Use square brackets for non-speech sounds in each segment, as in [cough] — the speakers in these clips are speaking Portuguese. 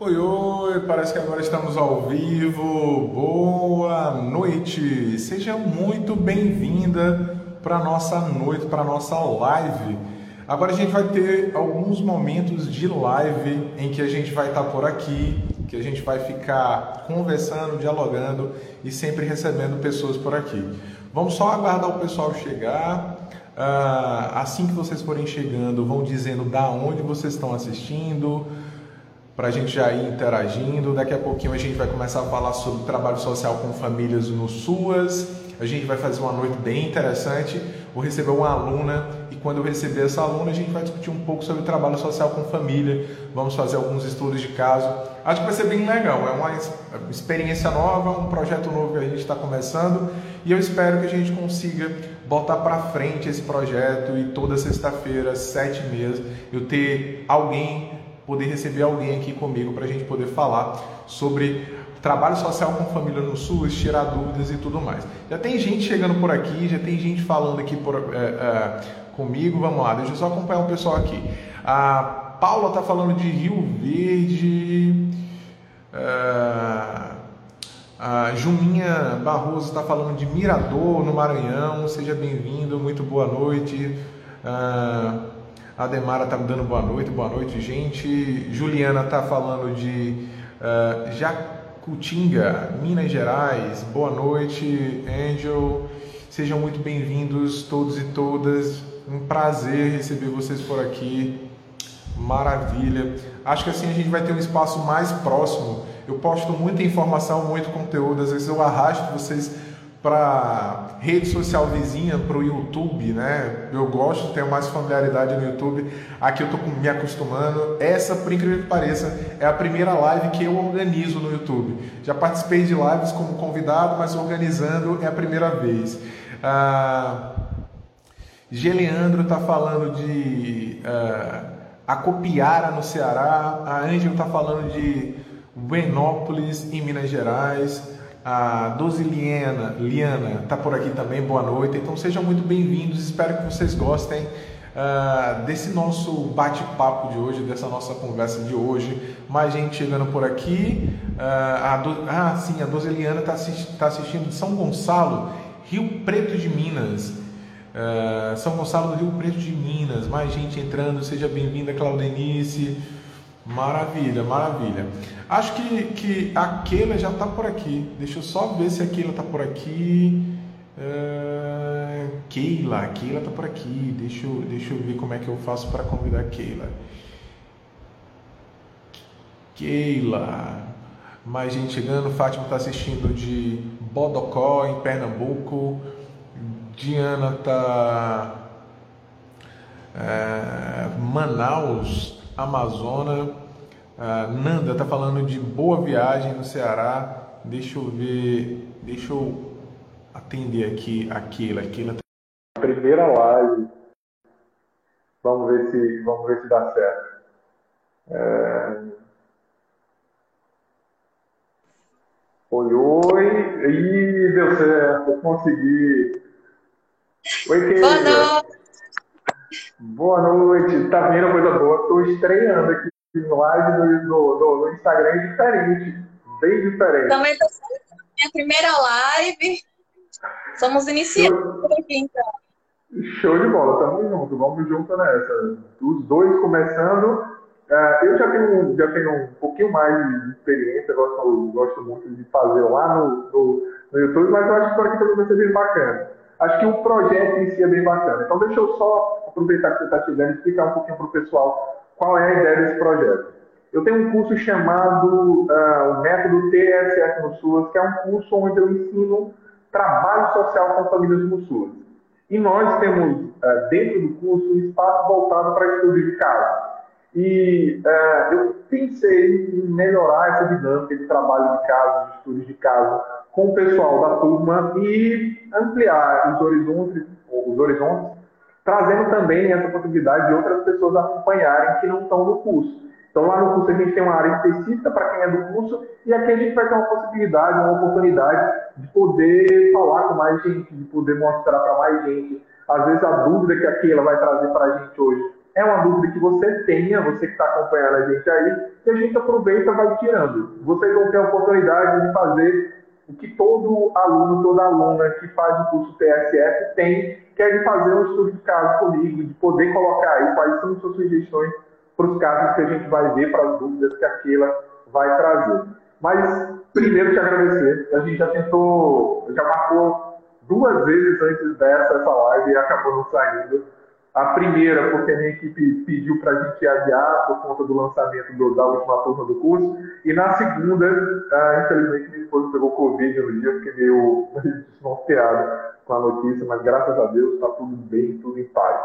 Oi, oi, parece que agora estamos ao vivo. Boa noite. Seja muito bem-vinda para nossa noite, para nossa live. Agora a gente vai ter alguns momentos de live em que a gente vai estar por aqui, que a gente vai ficar conversando, dialogando e sempre recebendo pessoas por aqui. Vamos só aguardar o pessoal chegar. Uh, assim que vocês forem chegando, vão dizendo da onde vocês estão assistindo, para a gente já ir interagindo. Daqui a pouquinho a gente vai começar a falar sobre trabalho social com famílias no SUAS. A gente vai fazer uma noite bem interessante. Vou receber uma aluna e quando eu receber essa aluna, a gente vai discutir um pouco sobre trabalho social com família. Vamos fazer alguns estudos de caso. Acho que vai ser bem legal. É uma experiência nova, um projeto novo que a gente está começando e eu espero que a gente consiga botar para frente esse projeto e toda sexta-feira, sete meses, eu ter alguém, poder receber alguém aqui comigo para a gente poder falar sobre trabalho social com família no SUS, tirar dúvidas e tudo mais. Já tem gente chegando por aqui, já tem gente falando aqui por, é, é, comigo. Vamos lá, deixa eu só acompanhar o pessoal aqui. A Paula está falando de Rio Verde. É, a Juminha Barroso está falando de Mirador, no Maranhão. Seja bem-vindo, muito boa noite. A Demara está me dando boa noite, boa noite, gente. Juliana está falando de uh, Jacutinga, Minas Gerais. Boa noite, Angel. Sejam muito bem-vindos todos e todas. Um prazer receber vocês por aqui. Maravilha. Acho que assim a gente vai ter um espaço mais próximo eu posto muita informação, muito conteúdo, às vezes eu arrasto vocês para rede social vizinha, para o YouTube, né? Eu gosto, tenho mais familiaridade no YouTube. Aqui eu estou me acostumando. Essa, por incrível que pareça, é a primeira live que eu organizo no YouTube. Já participei de lives como convidado, mas organizando é a primeira vez. Ah, Geleandro está falando de ah, Acopiara no Ceará. A Ângelo está falando de Buenópolis, em Minas Gerais. A Doziliana Liana está por aqui também, boa noite. Então sejam muito bem-vindos, espero que vocês gostem uh, desse nosso bate-papo de hoje, dessa nossa conversa de hoje. Mais gente chegando por aqui. Uh, a Do... Ah, sim, a Doziliana está assisti... tá assistindo de São Gonçalo, Rio Preto de Minas. Uh, São Gonçalo do Rio Preto de Minas, mais gente entrando, seja bem-vinda, Claudenice. Maravilha, maravilha. Acho que, que a Keila já está por aqui. Deixa eu só ver se a Keila está por aqui. Uh, Keila, Keila está por aqui. Deixa eu, deixa eu ver como é que eu faço para convidar a Keila. Keila. Mais gente chegando. Fátima está assistindo de Bodocó, em Pernambuco. Diana está. Uh, Manaus Amazônia. Ah, Nanda está falando de boa viagem no Ceará. Deixa eu ver, deixa eu atender aqui a Keila. Keila tá... Primeira live. Vamos ver se, vamos ver se dá certo. É... Oi, oi. Ih, deu certo. Eu consegui. Oi, Keila. Boa noite. Boa noite, tá vendo coisa boa? Estou estreando aqui no live no, no, no, Instagram diferente, bem diferente. Também estou minha primeira live. Somos iniciantes aqui então. Show de bola, tamo junto, vamos junto nessa. Os dois começando. Uh, eu já tenho, já tenho um pouquinho mais de experiência, gosto, gosto muito de fazer lá no, no, no YouTube, mas eu acho que por aqui também vai ser bem bacana. Acho que o projeto em si é bem bacana. Então deixa eu só aproveitar que você está chegando e explicar um pouquinho para o pessoal qual é a ideia desse projeto. Eu tenho um curso chamado uh, o Método TSF no SUAS, que é um curso onde eu ensino trabalho social com famílias no SUAS. E nós temos, uh, dentro do curso, um espaço voltado para estudo de caso. E uh, eu pensei em melhorar essa dinâmica de trabalho de caso, de estudos de caso, com o pessoal da turma e ampliar os horizontes, os horizontes trazendo também essa possibilidade de outras pessoas acompanharem que não estão no curso. Então, lá no curso a gente tem uma área específica para quem é do curso e aqui a gente vai ter uma possibilidade, uma oportunidade de poder falar com mais gente, de poder mostrar para mais gente. Às vezes a dúvida que aqui ela vai trazer para a gente hoje é uma dúvida que você tenha, você que está acompanhando a gente aí, que a gente aproveita e vai tirando. Vocês vão ter a oportunidade de fazer o que todo aluno, toda aluna que faz o curso TSF tem, que é fazer um estudo de caso comigo, de poder colocar aí quais são as suas sugestões para os casos que a gente vai ver, para as dúvidas que aquela vai trazer. Mas, primeiro, te agradecer. A gente já tentou, já marcou duas vezes antes dessa essa live e acabou não saindo. A primeira, porque a minha equipe pediu para a gente adiar por conta do lançamento do, da última turma do curso. E na segunda, uh, infelizmente, minha esposa pegou Covid no dia, fiquei meio [laughs] desnorteado com a notícia, mas graças a Deus está tudo bem, tudo em paz.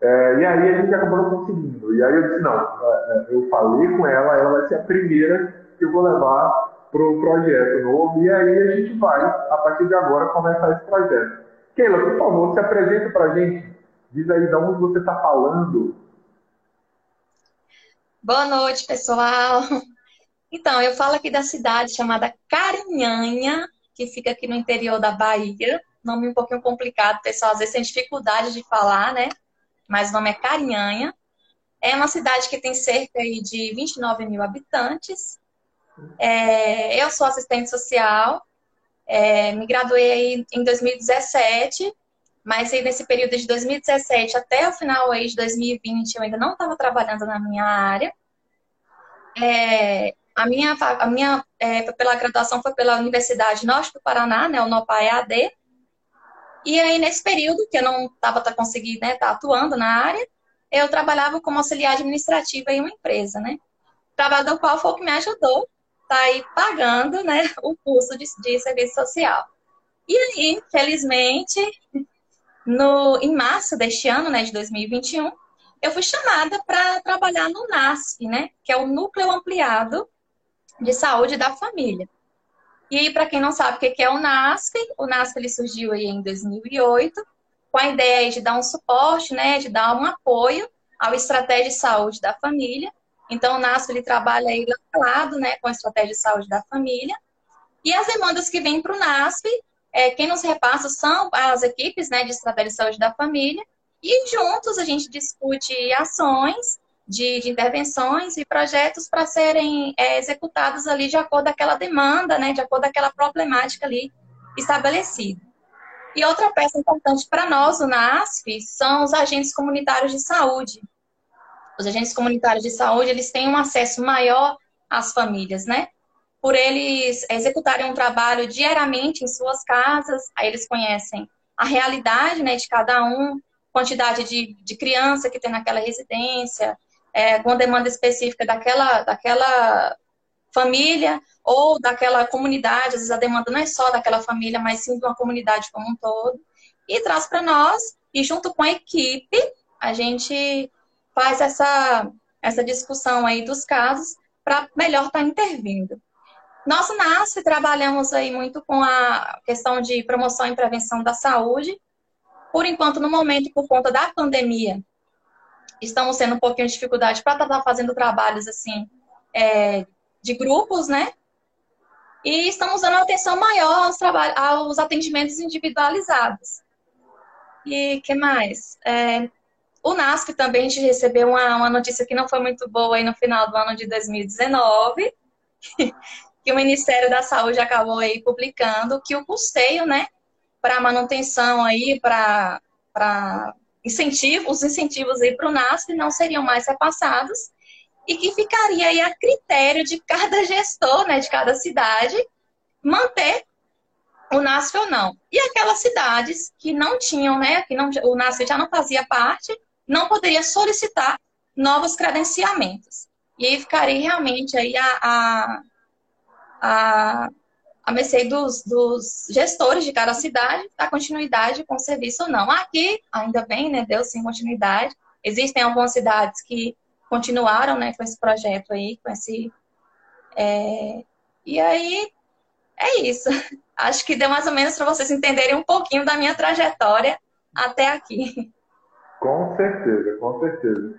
É, e aí a gente acabou não conseguindo. E aí eu disse, não, é, é, eu falei com ela, ela vai ser a primeira que eu vou levar para o projeto novo. E aí a gente vai, a partir de agora, começar esse projeto. Keila, por favor, se apresenta para a gente. Diz aí de onde você está falando. Boa noite, pessoal. Então, eu falo aqui da cidade chamada Carinhanha, que fica aqui no interior da Bahia. Nome um pouquinho complicado, pessoal às vezes tem dificuldade de falar, né? Mas o nome é Carinhanha. É uma cidade que tem cerca de 29 mil habitantes. É, eu sou assistente social, é, me graduei em 2017 mas aí, nesse período de 2017 até o final aí de 2020, eu ainda não estava trabalhando na minha área. É, a minha, a minha é, pela graduação foi pela Universidade Norte do Paraná, né, o NOPA EAD. E aí, nesse período que eu não estava tá conseguindo né, tá atuando na área, eu trabalhava como auxiliar administrativa em uma empresa, né? Trabalho do qual foi o que me ajudou tá aí pagando, né, o curso de, de serviço social. E aí, felizmente, no, em março deste ano, né, de 2021, eu fui chamada para trabalhar no NASF, né, que é o Núcleo Ampliado de Saúde da Família. E para quem não sabe o que é o NASF, o NASF ele surgiu aí em 2008 com a ideia de dar um suporte, né, de dar um apoio ao estratégia de saúde da família. Então o NASF ele trabalha aí lado, né, com a estratégia de saúde da família. E as demandas que vêm para o NASF é, quem nos repassa são as equipes né, de estratégia de saúde da família, e juntos a gente discute ações de, de intervenções e projetos para serem é, executados ali de acordo com aquela demanda, né, de acordo com aquela problemática ali estabelecida. E outra peça importante para nós, o NASF, são os agentes comunitários de saúde. Os agentes comunitários de saúde, eles têm um acesso maior às famílias, né? Por eles executarem um trabalho diariamente em suas casas, aí eles conhecem a realidade né, de cada um, quantidade de, de criança que tem naquela residência, é, com demanda específica daquela, daquela família ou daquela comunidade, às vezes a demanda não é só daquela família, mas sim de uma comunidade como um todo, e traz para nós, e junto com a equipe, a gente faz essa, essa discussão aí dos casos para melhor estar tá intervindo. Nós, NASF, trabalhamos aí muito com a questão de promoção e prevenção da saúde. Por enquanto, no momento, por conta da pandemia, estamos tendo um pouquinho de dificuldade para estar fazendo trabalhos assim é, de grupos, né? E estamos dando atenção maior aos, aos atendimentos individualizados. E que mais? É, o NASP também a gente recebeu uma, uma notícia que não foi muito boa aí no final do ano de 2019, [laughs] que o Ministério da Saúde acabou aí publicando que o custeio, né, para manutenção aí, para incentivo, os incentivos aí para o NASP não seriam mais repassados e que ficaria aí a critério de cada gestor, né, de cada cidade, manter o NASF ou não. E aquelas cidades que não tinham, né, que não, o NASF já não fazia parte, não poderia solicitar novos credenciamentos. E aí ficaria realmente aí a, a a, a mercê dos, dos gestores de cada cidade dar continuidade com o serviço ou não. Aqui, ainda bem, né, deu sim continuidade. Existem algumas cidades que continuaram né, com esse projeto aí, com esse. É... E aí, é isso. [laughs] Acho que deu mais ou menos para vocês entenderem um pouquinho da minha trajetória até aqui. Com certeza, com certeza.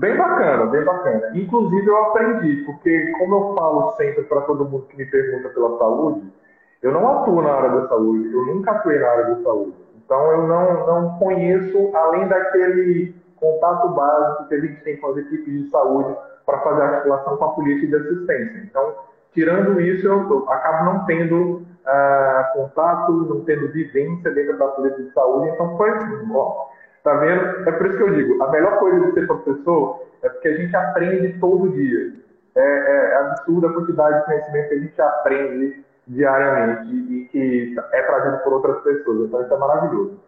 Bem bacana, bem bacana. Inclusive eu aprendi, porque como eu falo sempre para todo mundo que me pergunta pela saúde, eu não atuo na área da saúde, eu nunca atuei na área da saúde. Então eu não, não conheço, além daquele contato básico que a gente tem com as equipes de saúde para fazer articulação com a polícia de assistência. Então, tirando isso, eu acabo não tendo uh, contato, não tendo vivência dentro da polícia de saúde, então foi, ó, tá vendo? É por isso que eu digo, a melhor coisa de ser professor é porque a gente aprende todo dia. É, é absurda a quantidade de conhecimento que a gente aprende diariamente e que é trazido por outras pessoas. Então isso é maravilhoso.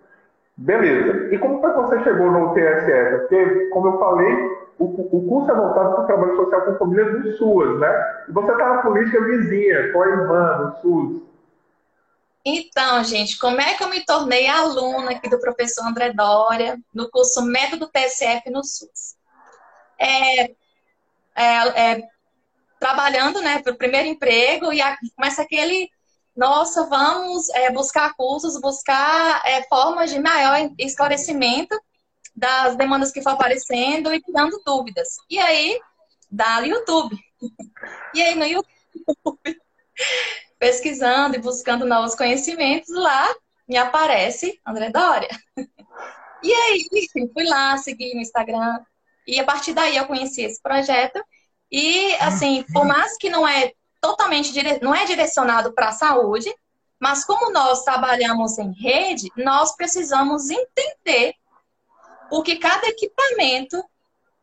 Beleza. E como foi que você chegou no TSS? Porque, como eu falei, o, o curso é voltado para o trabalho social com famílias SUS, né? E você está na política vizinha, com a irmã do SUS. Então, gente, como é que eu me tornei aluna aqui do professor André Dória no curso Método TSF no SUS? É, é, é trabalhando, né, para o primeiro emprego e começa aquele, nossa, vamos é, buscar cursos, buscar é, formas de maior esclarecimento das demandas que for aparecendo e tirando dúvidas. E aí, dá no YouTube. [laughs] E aí, no YouTube, pesquisando e buscando novos conhecimentos, lá me aparece André Dória. E aí, fui lá, segui no Instagram, e a partir daí eu conheci esse projeto. E, assim, por mais que não é totalmente, dire... não é direcionado para a saúde, mas como nós trabalhamos em rede, nós precisamos entender o que cada equipamento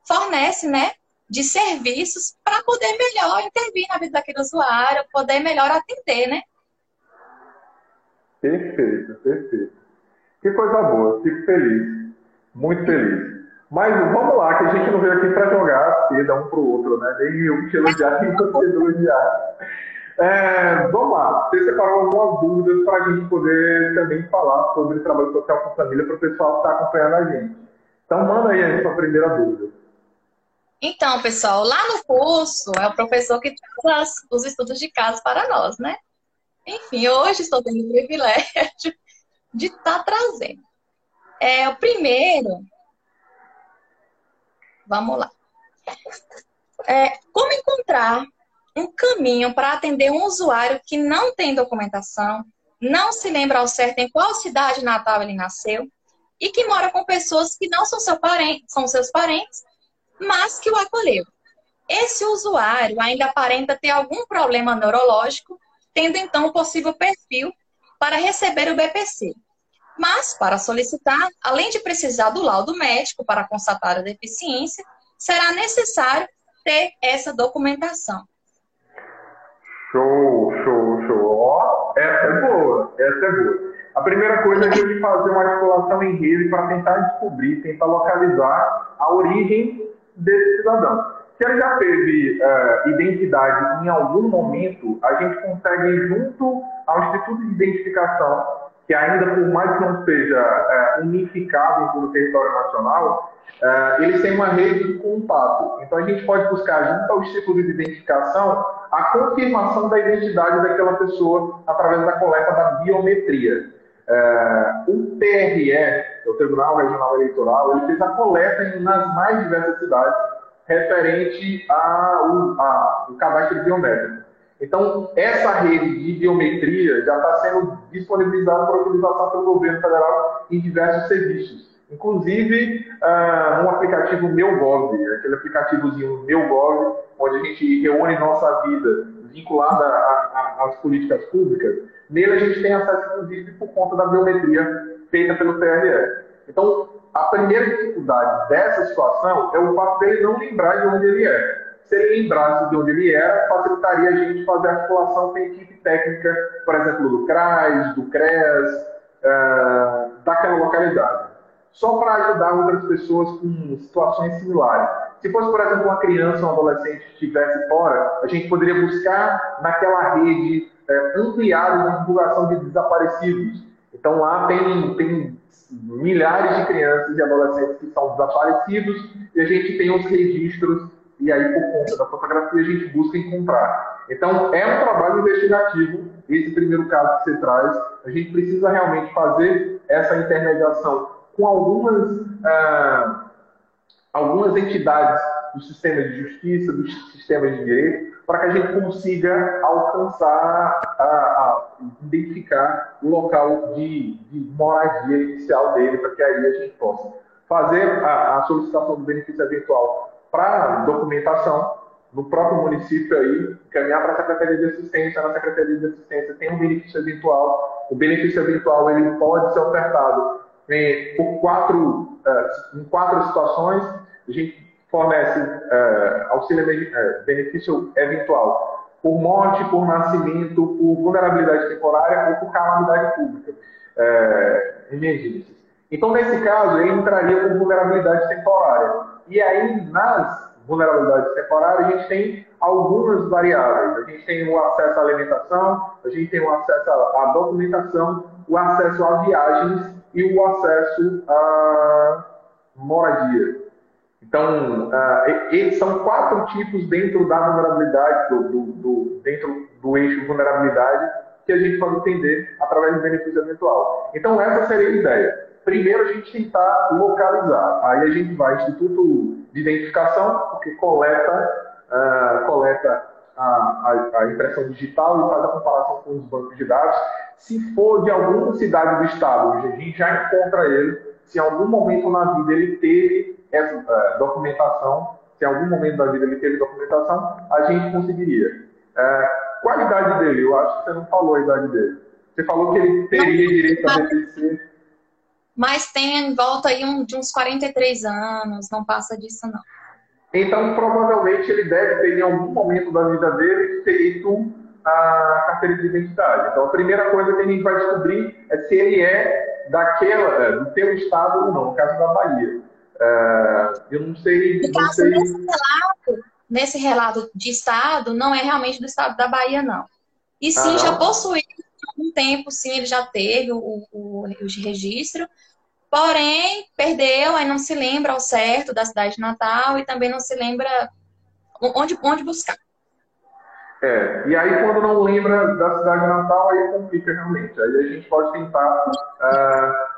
fornece, né? De serviços para poder melhor intervir na vida daquele usuário, poder melhor atender, né? Perfeito, perfeito. Que coisa boa, fico feliz, muito feliz. Mas vamos lá, que a gente não veio aqui para jogar seda um para o outro, né? Nem eu te elogiar, nem você elogiar. É, vamos lá, você separou algumas dúvidas para a gente poder também falar sobre trabalho social com família para o pessoal que está acompanhando a gente. Então, manda aí a sua primeira dúvida. Então, pessoal, lá no curso é o professor que traz os estudos de caso para nós, né? Enfim, hoje estou tendo o privilégio [laughs] de estar tá trazendo. É, o primeiro, vamos lá. É, como encontrar um caminho para atender um usuário que não tem documentação, não se lembra ao certo em qual cidade natal ele nasceu, e que mora com pessoas que não são, seu parente, são seus parentes, mas que o acolheu. Esse usuário ainda aparenta ter algum problema neurológico, tendo então o possível perfil para receber o BPC. Mas, para solicitar, além de precisar do laudo médico para constatar a deficiência, será necessário ter essa documentação. Show, show, show. Ó, essa é boa, essa é boa. A primeira coisa é a gente fazer uma articulação em rede para tentar descobrir, tentar localizar a origem desse cidadão. Se ele já teve uh, identidade em algum momento, a gente consegue junto ao Instituto de Identificação, que ainda por mais que não seja uh, unificado em todo o território nacional, uh, eles têm uma rede de contato. Então a gente pode buscar junto ao Instituto de Identificação a confirmação da identidade daquela pessoa através da coleta da biometria. É, o TRE, o Tribunal Regional Eleitoral, ele fez a coleta nas mais diversas cidades referente ao, cadastro biométrico. Então, essa rede de biometria já está sendo disponibilizada para utilização pelo governo federal em diversos serviços. Inclusive, uh, um aplicativo MeuGov, aquele aplicativozinho MeuGov, onde a gente reúne nossa vida vinculada às políticas públicas, Nele a gente tem acesso, inclusive, por conta da biometria feita pelo TRE. Então, a primeira dificuldade dessa situação é o fato dele não lembrar de onde ele é. Se ele lembrasse de onde ele era, facilitaria a gente fazer a articulação com a equipe técnica, por exemplo, do CRAS, do CRES, uh, daquela localidade. Só para ajudar outras pessoas com situações similares. Se fosse, por exemplo, uma criança ou um adolescente que estivesse fora, a gente poderia buscar naquela rede é, ampliado na divulgação de desaparecidos. Então lá tem, tem milhares de crianças e adolescentes que são desaparecidos e a gente tem os registros e aí por conta da fotografia a gente busca encontrar. Então é um trabalho investigativo esse primeiro caso que você traz. A gente precisa realmente fazer essa intermediação com algumas ah, algumas entidades do sistema de justiça, do sistema de direito para que a gente consiga alcançar, a, a identificar o local de, de moradia inicial dele, para que aí a gente possa fazer a, a solicitação do benefício eventual para documentação no próprio município aí, caminhar para a Secretaria de Assistência, na Secretaria de Assistência tem um benefício eventual, o benefício eventual ele pode ser ofertado em, por quatro, uh, em quatro situações, a gente fornece uh, auxílio uh, benefício eventual por morte, por nascimento, por vulnerabilidade temporária ou por calamidade pública, uh. Então, nesse caso, ele entraria por vulnerabilidade temporária. E aí, nas vulnerabilidades temporárias, a gente tem algumas variáveis. A gente tem o acesso à alimentação, a gente tem o acesso à documentação, o acesso a viagens e o acesso à moradia. Então, uh, eles são quatro tipos dentro da vulnerabilidade, do, do, do, dentro do eixo vulnerabilidade, que a gente pode entender através do benefício eventual. Então, essa seria a ideia. Primeiro, a gente tentar localizar. Aí a gente vai Instituto de Identificação, porque coleta, uh, coleta a, a, a, impressão digital e faz a comparação com os bancos de dados. Se for de alguma cidade do estado, a gente já encontra ele. Se em algum momento na vida ele teve essa uh, documentação, se em algum momento da vida ele teve documentação, a gente conseguiria. Uh, qual a idade dele? Eu acho que você não falou a idade dele. Você falou que ele teria direito a BPC. Mas tem em volta aí um, de uns 43 anos, não passa disso não. Então, provavelmente, ele deve ter, em algum momento da vida dele, feito a carteira de identidade. Então, a primeira coisa que a gente vai descobrir é se ele é daquela, é, do teu estado ou não, no caso da Bahia. É, eu não sei. No caso, sei... Nesse, relato, nesse relato de estado, não é realmente do estado da Bahia, não. E sim, ah, já possuiu algum tempo, sim, ele já teve o, o, o registro, Porém, perdeu, aí não se lembra ao certo da cidade natal e também não se lembra onde, onde buscar. É, e aí quando não lembra da cidade natal, aí complica realmente. Aí a gente pode tentar. Uh,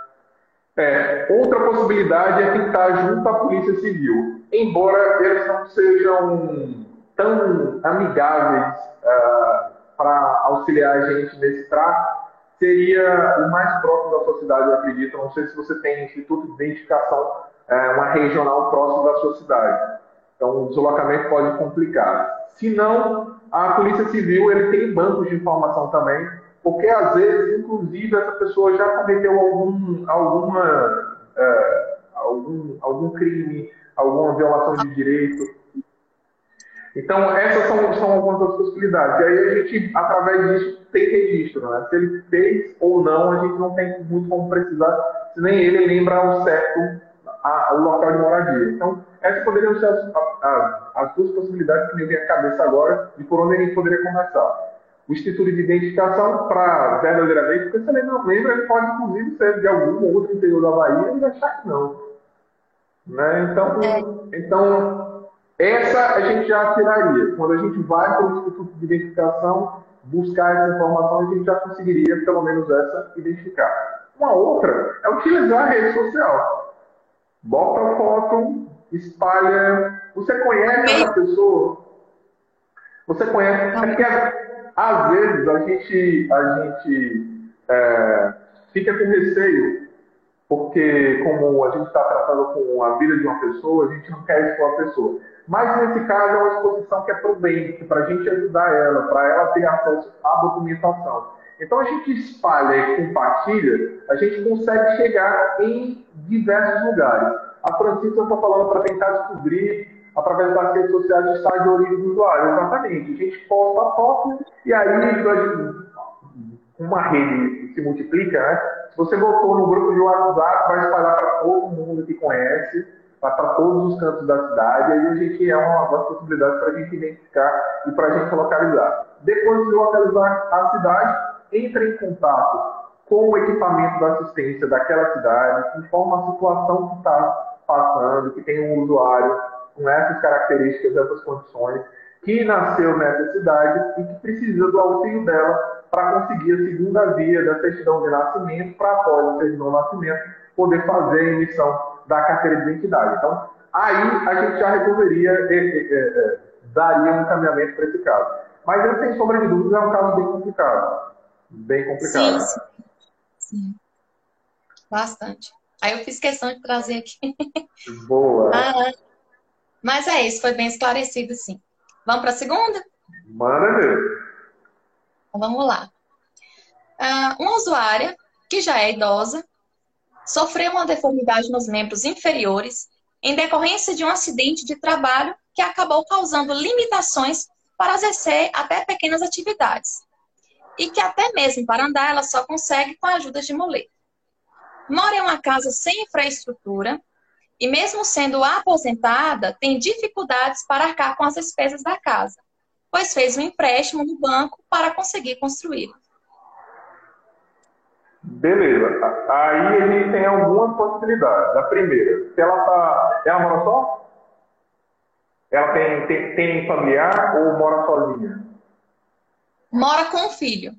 é, outra possibilidade é tentar junto à Polícia Civil. Embora eles não sejam tão amigáveis uh, para auxiliar a gente nesse trato, seria o mais próximo da sua cidade, eu acredito. Não sei se você tem instituto de identificação, é, uma regional próximo da sua cidade. Então, o deslocamento pode complicar. Se não, a Polícia Civil ele tem bancos de informação também, porque às vezes, inclusive, essa pessoa já cometeu algum, alguma, é, algum, algum crime, alguma violação de direito. Então, essas são, são algumas das possibilidades. E aí a gente, através disso, tem registro. Né? Se ele fez ou não, a gente não tem muito como precisar, se nem ele lembra ao certo a, o local de moradia. Então, essas poderiam ser as, as, as duas possibilidades que me vem à cabeça agora de por onde a gente poderia começar. O Instituto de Identificação, para verdadeiramente, porque se ele não lembra, ele pode, inclusive, ser de algum outro interior da Bahia e achar que não. Né? Então, é. então essa a gente já tiraria. Quando a gente vai para o Instituto de Identificação buscar essa informação, a gente já conseguiria, pelo menos essa, identificar. Uma outra é utilizar a rede social. Bota a foto, espalha. Você conhece essa pessoa? Você conhece? É porque às vezes a gente, a gente é, fica com receio, porque como a gente está tratando com a vida de uma pessoa, a gente não quer expor a pessoa. Mas nesse caso é uma exposição que é para o bem, para a gente ajudar ela, para ela ter acesso à documentação. Então a gente espalha e compartilha, a gente consegue chegar em diversos lugares. A Francisca está falando para tentar descobrir através das redes sociais o estado de origem do usuário. Exatamente. A gente posta a foto e aí uma rede se multiplica, né? Se você botou no grupo de WhatsApp, vai espalhar para todo mundo que conhece para todos os cantos da cidade, aí a gente é uma boa possibilidade para a gente identificar e para a gente localizar. Depois de localizar a cidade, entre em contato com o equipamento da assistência daquela cidade, informa a situação que está passando, que tem um usuário com essas características, essas condições, que nasceu nessa cidade e que precisa do auxílio dela para conseguir a segunda via da certidão de nascimento, para após a certidão de nascimento, poder fazer a emissão da carteira de identidade. Então, aí a gente já resolveria, é, é, é, daria um encaminhamento para esse caso. Mas, eu, sem sombra de dúvida, é um caso bem complicado. Bem complicado. Sim, sim. sim. Bastante. Aí eu fiz questão de trazer aqui. Boa. Ah, mas é isso, foi bem esclarecido, sim. Vamos para a segunda? Ver. Então, vamos lá. Ah, uma usuária que já é idosa sofreu uma deformidade nos membros inferiores em decorrência de um acidente de trabalho que acabou causando limitações para exercer até pequenas atividades. E que até mesmo para andar ela só consegue com a ajuda de muleta. Mora em uma casa sem infraestrutura e mesmo sendo aposentada, tem dificuldades para arcar com as despesas da casa, pois fez um empréstimo no banco para conseguir construir. Beleza. Aí existem algumas possibilidades. A primeira, se ela tá. Ela mora só? Ela tem, tem, tem familiar ou mora sozinha? Mora com o filho.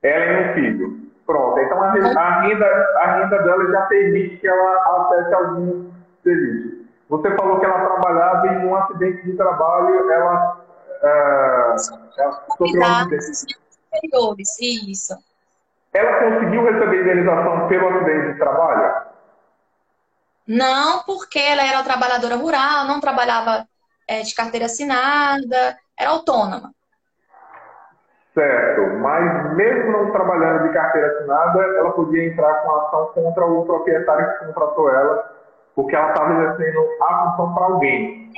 Ela e um filho. Pronto. Então a, a, renda, a renda dela já permite que ela acesse algum serviço. Você falou que ela trabalhava em um acidente de trabalho, ela. Uh, ela sofreu um acidente. Isso. Ela conseguiu receber indenização pelo acidente de trabalho? Não, porque ela era trabalhadora rural, não trabalhava é, de carteira assinada, era autônoma. Certo, mas mesmo não trabalhando de carteira assinada, ela podia entrar com ação contra o proprietário que contratou ela, porque ela estava exercendo a função para alguém.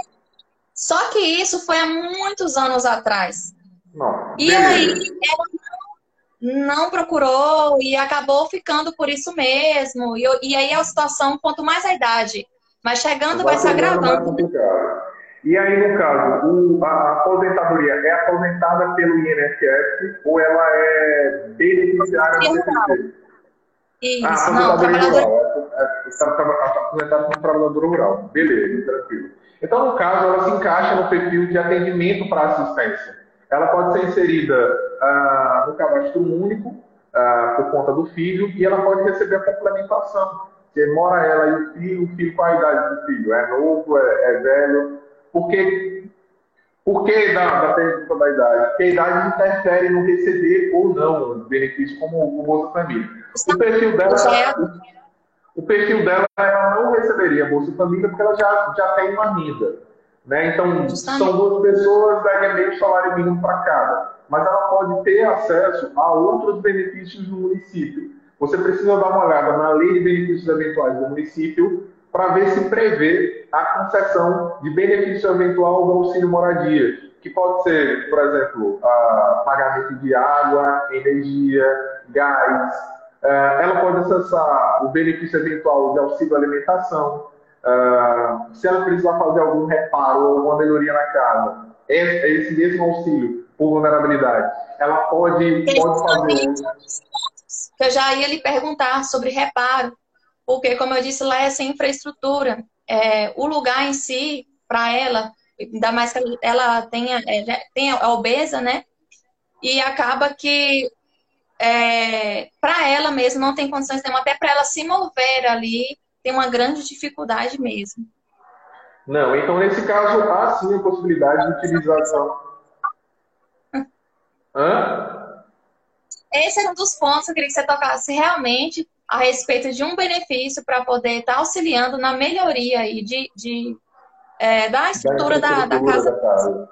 Só que isso foi há muitos anos atrás. Não. E Beleza. aí ela não procurou e acabou ficando por isso mesmo. E, e aí a situação, quanto mais a idade, mas chegando vai, vai se agravando. E aí, no caso, o, a aposentadoria é aposentada pelo INSS ou ela é beneficiária do INSS? Isso, ah, não, trabalhadora rural. Está aposentada como trabalhadora rural. Beleza, tranquilo. Então, no caso, ela se encaixa no perfil de atendimento para assistência ela pode ser inserida ah, no cadastro único ah, por conta do filho e ela pode receber a complementação. Se mora ela e o filho, o filho qual a idade do filho? É novo, é, é velho? Porque, por que da, da pergunta da idade? Porque a idade interfere no receber ou não os benefícios como o Bolsa Família. O perfil dela, o perfil dela ela não receberia Bolsa Família porque ela já, já tem uma renda. Né? Então, Justamente. são duas pessoas, daria meio salário mínimo para cada. Mas ela pode ter acesso a outros benefícios no município. Você precisa dar uma olhada na lei de benefícios eventuais do município para ver se prevê a concessão de benefício eventual do auxílio moradia, que pode ser, por exemplo, pagamento de água, energia, gás. É, ela pode acessar o benefício eventual de auxílio alimentação, Uh, se ela precisar fazer algum reparo ou alguma melhoria na casa, é, esse mesmo auxílio por vulnerabilidade, ela pode, pode fazer. Que eu já ia lhe perguntar sobre reparo, porque, como eu disse, lá é sem infraestrutura. É, o lugar em si, para ela, ainda mais que ela tenha, é, tenha é obesa, né? E acaba que é, para ela mesmo não tem condições nenhuma, até para ela se mover ali tem uma grande dificuldade mesmo. Não, então nesse caso há sim a possibilidade de utilização. Hã? Esse era um dos pontos que eu queria que você tocasse realmente a respeito de um benefício para poder estar tá auxiliando na melhoria aí de, de é, da estrutura da, da, casa. Da casa.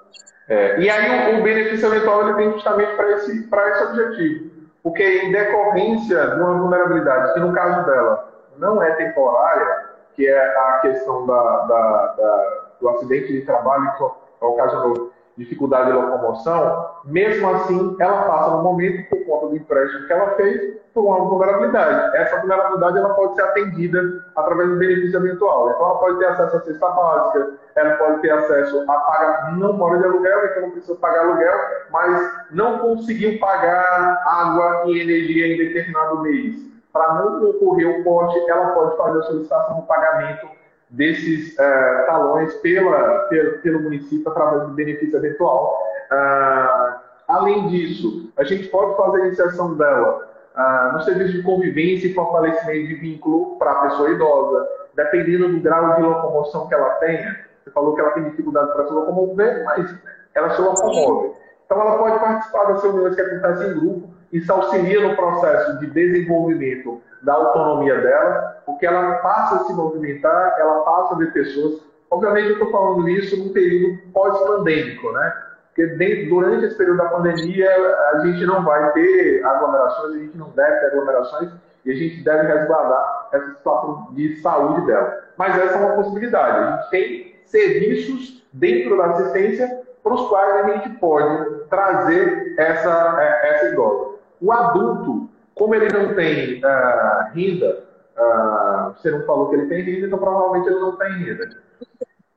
É, e aí o, o, benefício eventual ele tem justamente para esse, esse objetivo. Porque em decorrência de uma vulnerabilidade, que no caso dela não é temporária, que é a questão da, da, da, do acidente de trabalho que ocasionou dificuldade de locomoção, mesmo assim, ela passa no momento, por conta do empréstimo que ela fez, por uma vulnerabilidade. Essa vulnerabilidade ela pode ser atendida através do benefício eventual. Então, ela pode ter acesso à cesta básica, ela pode ter acesso a pagar, não mora de aluguel, então não precisa pagar aluguel, mas não conseguiu pagar água e energia em determinado mês para não ocorrer o corte, ela pode fazer a solicitação do pagamento desses uh, talões pela, pelo, pelo município através do benefício eventual. Uh, além disso, a gente pode fazer a inserção dela uh, no serviço de convivência e fortalecimento de vínculo para a pessoa idosa, dependendo do grau de locomoção que ela tenha. Você falou que ela tem dificuldade para se locomover, mas ela se locomove. Então, ela pode participar das reuniões que acontecem em grupo isso auxilia no processo de desenvolvimento da autonomia dela, porque ela passa a se movimentar, ela passa a ver pessoas. Obviamente, eu estou falando isso num período pós-pandêmico, né? Porque durante esse período da pandemia, a gente não vai ter aglomerações, a gente não deve ter aglomerações e a gente deve resguardar essa situação de saúde dela. Mas essa é uma possibilidade. A gente tem serviços dentro da assistência para os quais a gente pode trazer essa, é, essa idosa. O adulto, como ele não tem uh, renda, uh, você não falou que ele tem renda, então provavelmente ele não tem renda.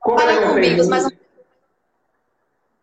Como ele não tem renda, mas...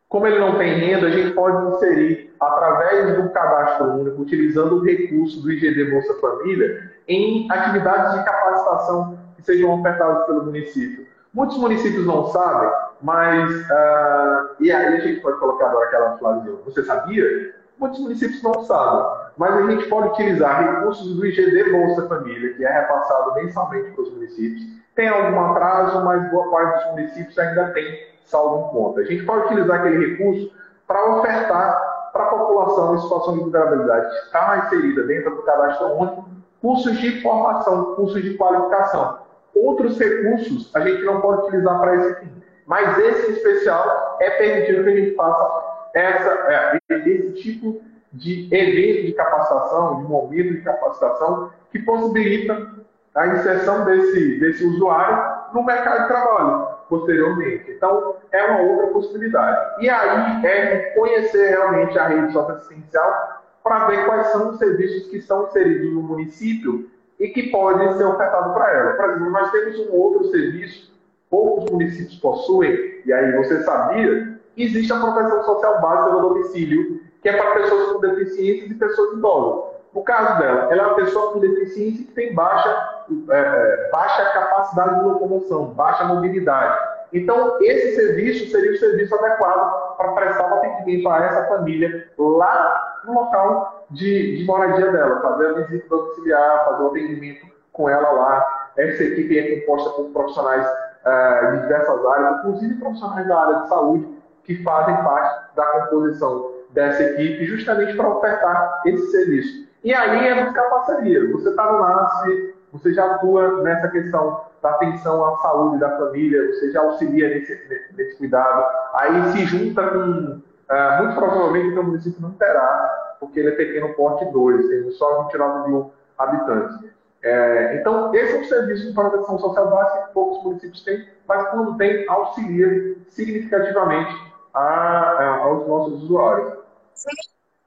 como ele não tem renda, a gente pode inserir através do cadastro único, utilizando o recurso do IGD Bolsa Família, em atividades de capacitação que sejam ofertadas pelo município. Muitos municípios não sabem, mas. Uh, e aí a gente pode colocar agora aquela frase: você sabia? Muitos municípios não sabem, mas a gente pode utilizar recursos do IGD Bolsa Família, que é repassado mensalmente para os municípios. Tem algum atraso, mas boa parte dos municípios ainda tem saldo em conta. A gente pode utilizar aquele recurso para ofertar para a população em situação de vulnerabilidade que está inserida dentro do cadastro único cursos de formação, cursos de qualificação. Outros recursos a gente não pode utilizar para esse fim, mas esse especial é permitido que a gente faça essa, é, esse tipo de evento de capacitação, de momento de capacitação, que possibilita a inserção desse, desse usuário no mercado de trabalho posteriormente. Então, é uma outra possibilidade. E aí é conhecer realmente a rede socioassistencial para ver quais são os serviços que estão inseridos no município e que podem ser ofertados para ela. Por exemplo, nós temos um outro serviço, poucos municípios possuem, e aí você sabia, existe a proteção social básica no domicílio, que é para pessoas com deficiências e pessoas idosas. No caso dela, ela é uma pessoa com deficiência que tem baixa, é, é, baixa capacidade de locomoção, baixa mobilidade. Então, esse serviço seria o serviço adequado para prestar um atendimento a essa família lá no local de, de moradia dela, fazer a visita domiciliar, fazer o atendimento com ela lá. Essa equipe é composta por profissionais de diversas áreas, inclusive profissionais da área de saúde, que fazem parte da composição dessa equipe justamente para ofertar esse serviço. E aí é buscar parceria. Você está no NASF, você já atua nessa questão da atenção à saúde da família, você já auxilia nesse, nesse cuidado. Aí se junta com, uh, muito provavelmente, o município não terá, porque ele é pequeno porte 2, tem só 29 mil habitantes. É, então, esse é um serviço de proteção social básica que poucos municípios têm, mas quando tem, auxilia significativamente a, a, aos nossos usuários. Sim.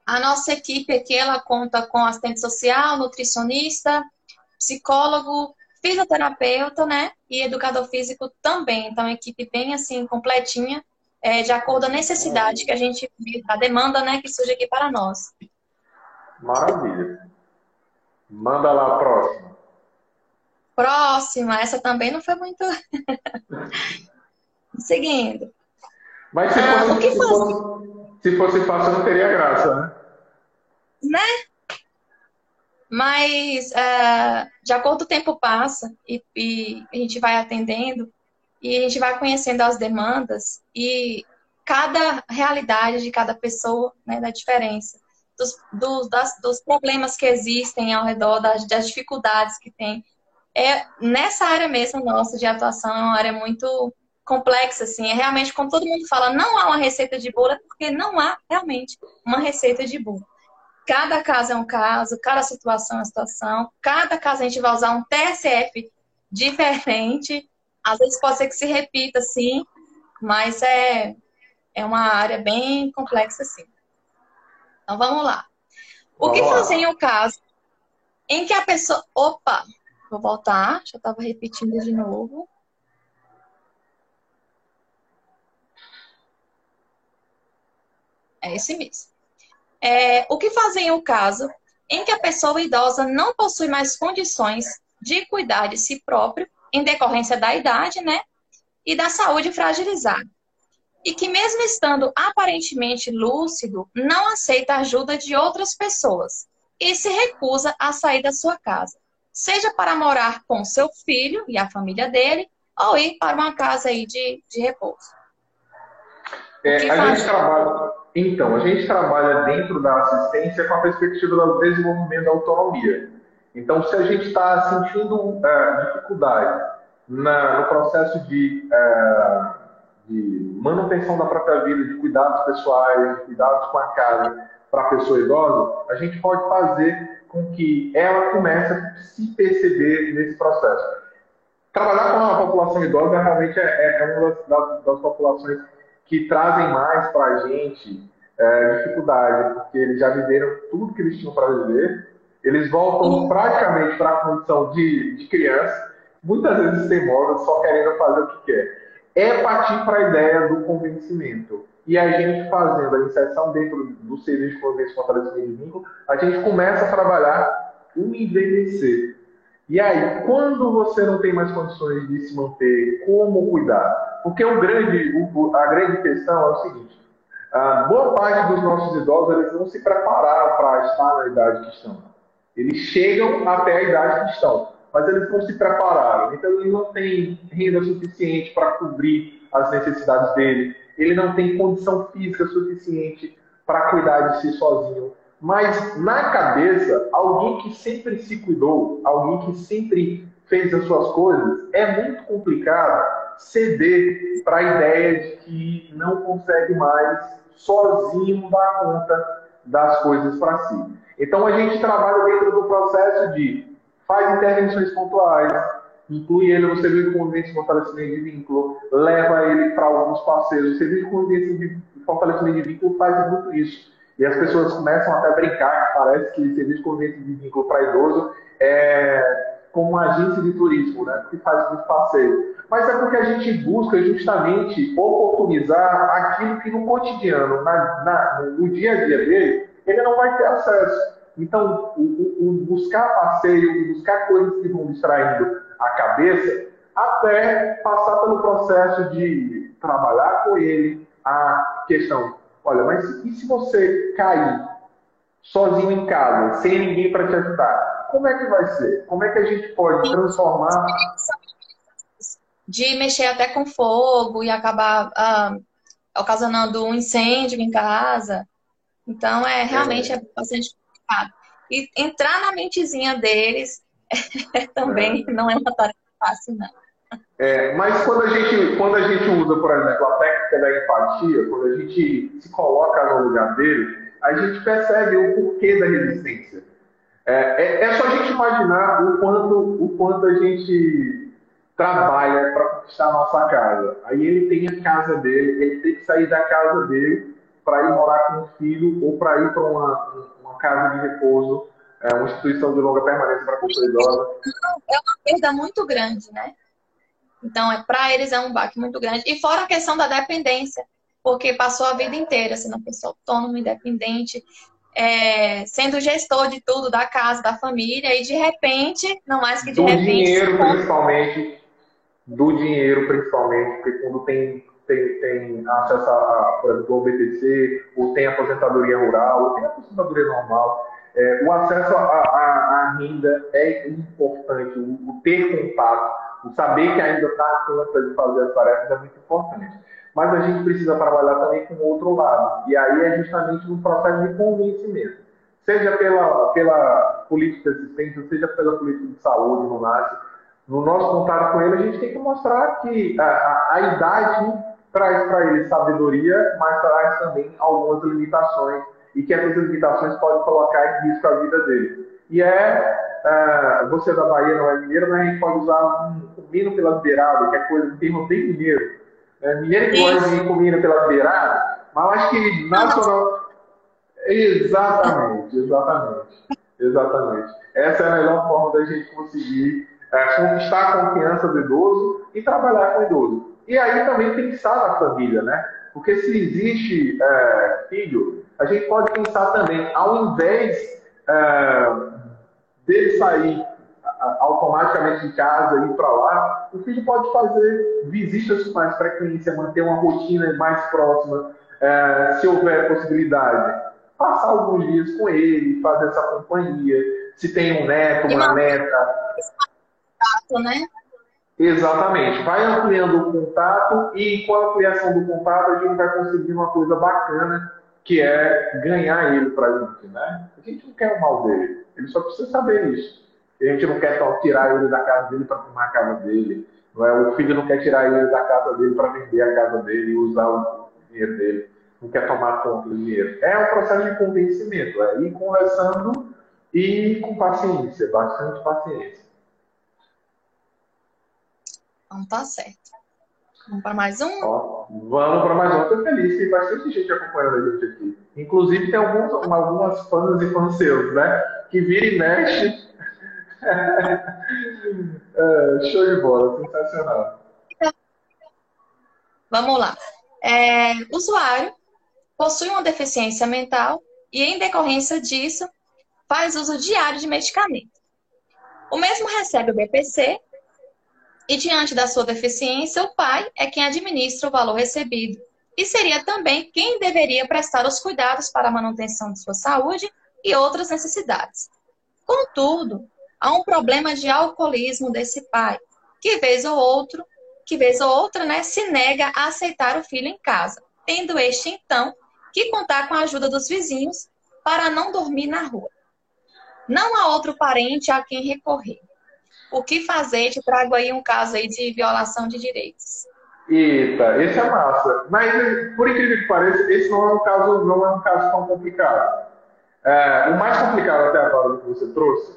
A nossa equipe aqui, ela conta com assistente social, nutricionista, psicólogo, fisioterapeuta, né? E educador físico também. Então, uma equipe bem, assim, completinha, é, de acordo com a necessidade que a gente, a demanda, né, que surge aqui para nós. Maravilha. Manda lá a próxima. Próxima, essa também não foi muito. [laughs] Seguindo. Mas se ah, fosse, se, fosse, se fosse fácil, não teria graça, né? Né? Mas, uh, de acordo com o tempo passa e, e, a gente vai atendendo e a gente vai conhecendo as demandas e cada realidade de cada pessoa né, da diferença. Dos, do, das, dos problemas que existem ao redor, das, das dificuldades que tem. É, nessa área mesmo nossa de atuação, é uma área muito complexa, assim. É realmente, como todo mundo fala, não há uma receita de bolo, é porque não há realmente uma receita de bolo. Cada caso é um caso, cada situação é uma situação, cada caso a gente vai usar um TSF diferente. Às vezes pode ser que se repita, sim, mas é, é uma área bem complexa, sim. Então vamos lá. O que fazer em um caso em que a pessoa. Opa! Vou voltar, já estava repetindo de novo. É esse mesmo. É, o que fazer em um caso em que a pessoa idosa não possui mais condições de cuidar de si próprio, em decorrência da idade, né? E da saúde fragilizada. E que, mesmo estando aparentemente lúcido, não aceita a ajuda de outras pessoas e se recusa a sair da sua casa, seja para morar com seu filho e a família dele, ou ir para uma casa aí de, de repouso. É, a gente trabalha Então, a gente trabalha dentro da assistência com a perspectiva do desenvolvimento da autonomia. Então, se a gente está sentindo uh, dificuldade na, no processo de, uh, de, manutenção da própria vida, de cuidados pessoais, de cuidados com a casa para a pessoa idosa, a gente pode fazer com que ela comece a se perceber nesse processo. Trabalhar com a população idosa realmente é, é, é uma das, das, das, populações que trazem mais para a gente é, dificuldade, porque eles já viveram tudo que eles tinham para viver, eles voltam praticamente para a condição de, de criança, muitas vezes teimosos, só querendo fazer o que quer. É partir para a ideia do convencimento. E a gente fazendo a inserção dentro do serviço de convivência fortalecimento de vínculo, a gente começa a trabalhar o envelhecer. E aí, quando você não tem mais condições de se manter, como cuidar? Porque o grande, o, a grande questão é o seguinte: a boa parte dos nossos idosos eles não se prepararam para estar na idade que estão. Eles chegam até a idade que estão, mas eles não se prepararam. Então, eles não têm renda suficiente para cobrir as necessidades dele ele não tem condição física suficiente para cuidar de si sozinho. Mas na cabeça, alguém que sempre se cuidou, alguém que sempre fez as suas coisas, é muito complicado ceder para a ideia de que não consegue mais sozinho dar conta das coisas para si. Então a gente trabalha dentro do processo de faz intervenções pontuais, inclui ele no serviço de convivência e fortalecimento de vínculo, leva ele para alguns parceiros. O serviço de convivência e fortalecimento de vínculo faz muito isso. E as pessoas começam até a brincar que parece que serviço de convivência de vínculo para idoso é como uma agência de turismo, né? Porque faz muito passeio. Mas é porque a gente busca justamente oportunizar aquilo que no cotidiano, na, na, no dia a dia dele, ele não vai ter acesso. Então, o, o, o buscar passeio, buscar coisas que vão distraindo a cabeça, até passar pelo processo de trabalhar com ele a questão. Olha, mas e se você cair sozinho em casa, sem ninguém para te ajudar? Como é que vai ser? Como é que a gente pode transformar. De mexer até com fogo e acabar ah, ocasionando um incêndio em casa. Então, é realmente é, é bastante complicado. E entrar na mentezinha deles [laughs] também não é uma tarefa fácil, não. É, mas quando a, gente, quando a gente usa, por exemplo, a técnica da empatia, quando a gente se coloca no lugar dele, a gente percebe o porquê da resistência. É, é, é só a gente imaginar o quanto, o quanto a gente trabalha para conquistar a nossa casa. Aí ele tem a casa dele, ele tem que sair da casa dele para ir morar com o filho ou para ir para uma casa de repouso é uma instituição de longa permanência para a cultura idosa. É uma perda muito grande, né? Então, é, para eles é um baque muito grande. E fora a questão da dependência, porque passou a vida inteira sendo uma pessoa autônoma, independente, é, sendo gestor de tudo, da casa, da família, e de repente, não mais que de do repente. Do dinheiro, principalmente. Do dinheiro, principalmente, porque quando tem, tem, tem acesso a, por exemplo, ao BTC, ou tem aposentadoria rural, ou tem aposentadoria normal, é, o acesso à renda é importante, o, o, ter contato, o saber que ainda está à conta de fazer as tarefas é muito importante. Mas a gente precisa trabalhar também com o outro lado, e aí é justamente no processo de convencimento. Seja pela, pela política de assistência, seja pela política de saúde no NASC, no nosso contato com ele, a gente tem que mostrar que a, a, a idade traz para ele sabedoria, mas traz também algumas limitações e que essas limitações podem colocar em risco a vida dele. E é, uh, você da Bahia não é mineiro, mas a gente pode usar um comino pela beirada, que é coisa que termo bem mineiro. É, mineiro gosta de comino pela beirada, mas eu acho que nacional. Exatamente, exatamente. Exatamente. Essa é a melhor forma da gente conseguir é, conquistar a confiança do idoso e trabalhar com o idoso. E aí também pensar na família, né? Porque se existe é, filho, a gente pode pensar também, ao invés é, dele sair automaticamente de casa e ir para lá, o filho pode fazer visitas com mais frequência, manter uma rotina mais próxima, é, se houver possibilidade. Passar alguns dias com ele, fazer essa companhia. Se tem um neto, uma neta. né? Exatamente. Vai ampliando o contato e com a ampliação do contato a gente vai conseguir uma coisa bacana que é ganhar ele para a gente, né? A gente não quer o mal dele, ele só precisa saber isso. A gente não quer tirar ele da casa dele para tomar a casa dele, não é? O filho não quer tirar ele da casa dele para vender a casa dele e usar o dinheiro dele, não quer tomar conta do dinheiro. É um processo de convencimento, é ir conversando e com paciência, bastante paciência. Então tá certo. Vamos para mais um? Ó, vamos para mais um. Estou feliz, tem bastante gente acompanhando a gente aqui. Inclusive tem alguns, algumas fãs e fãs seus, né? Que vira e mexe. [laughs] é, show de bola, sensacional. Vamos lá. É, usuário possui uma deficiência mental e, em decorrência disso, faz uso diário de medicamento. O mesmo recebe o BPC e, diante da sua deficiência, o pai é quem administra o valor recebido e seria também quem deveria prestar os cuidados para a manutenção de sua saúde e outras necessidades. Contudo, há um problema de alcoolismo desse pai, que vez ou outro, que vez ou outra, né, se nega a aceitar o filho em casa, tendo este então que contar com a ajuda dos vizinhos para não dormir na rua. Não há outro parente a quem recorrer o que fazer, te trago aí um caso aí de violação de direitos. Eita, esse é massa. Mas, por incrível que pareça, esse não é um caso, não é um caso tão complicado. É, o mais complicado até agora que você trouxe,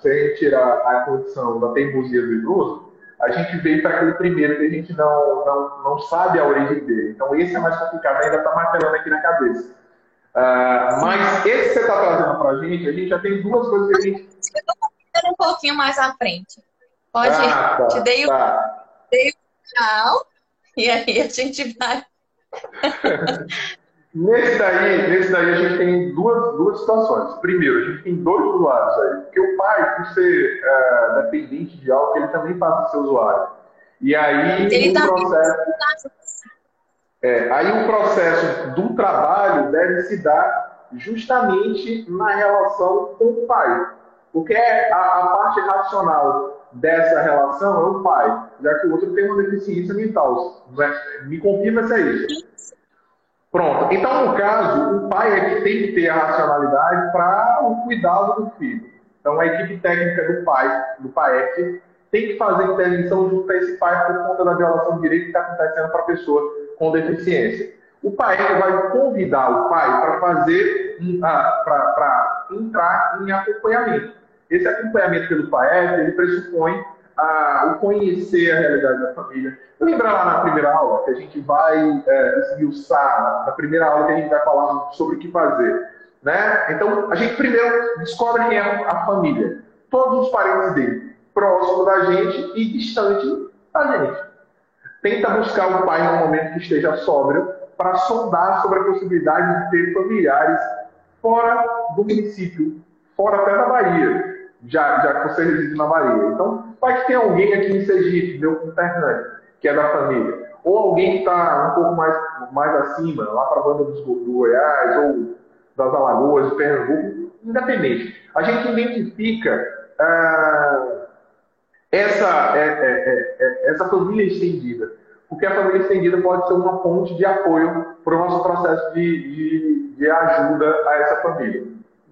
se a gente tirar a condição da teimosia do idoso, a gente veio para aquele primeiro que a gente não, não, não sabe a origem dele. Então, esse é mais complicado, ainda está martelando aqui na cabeça. Uh, mas esse que você está trazendo para a gente, a gente já tem duas coisas que a gente um pouquinho mais à frente. Pode ah, ir. Tá, Te dei o, tá. dei o tchau. E aí a gente vai. [laughs] nesse, daí, nesse daí a gente tem duas, duas situações. Primeiro, a gente tem dois usuários aí. Porque o pai, por ser uh, dependente de algo, ele também passa a ser usuário. E aí ele o tá processo. É, aí o processo do trabalho deve se dar justamente na relação com o pai. Porque a, a parte racional dessa relação é o pai, já que o outro tem uma deficiência mental. É? Me confirma se é isso. Pronto. Então, no caso, o pai é que tem que ter a racionalidade para o cuidado do filho. Então, a equipe técnica do pai, do PAEC, tem que fazer intervenção junto a esse pai por conta da violação de direito que está acontecendo para a pessoa com deficiência. O pai vai convidar o pai para fazer, ah, para entrar em acompanhamento. Esse acompanhamento pelo PAES, ele pressupõe a, o conhecer a realidade da família. Lembra lá na primeira aula que a gente vai é, na primeira aula que a gente vai falar sobre o que fazer. Né? Então, a gente primeiro descobre quem é a família. Todos os parentes dele, próximo da gente e distante da gente. Tenta buscar um pai no momento que esteja sóbrio para sondar sobre a possibilidade de ter familiares fora do município, fora até da Bahia já, já que você reside na Bahia. Então, vai que tem alguém aqui em Sergipe, meu conterrâneo, que é da família. Ou alguém que está um pouco mais, mais acima, lá para a banda dos, do Goiás, ou das Alagoas, Pernambuco, independente. A gente identifica ah, essa, é, é, é, essa família estendida. Porque a família estendida pode ser uma ponte de apoio para o nosso processo de, de, de ajuda a essa família.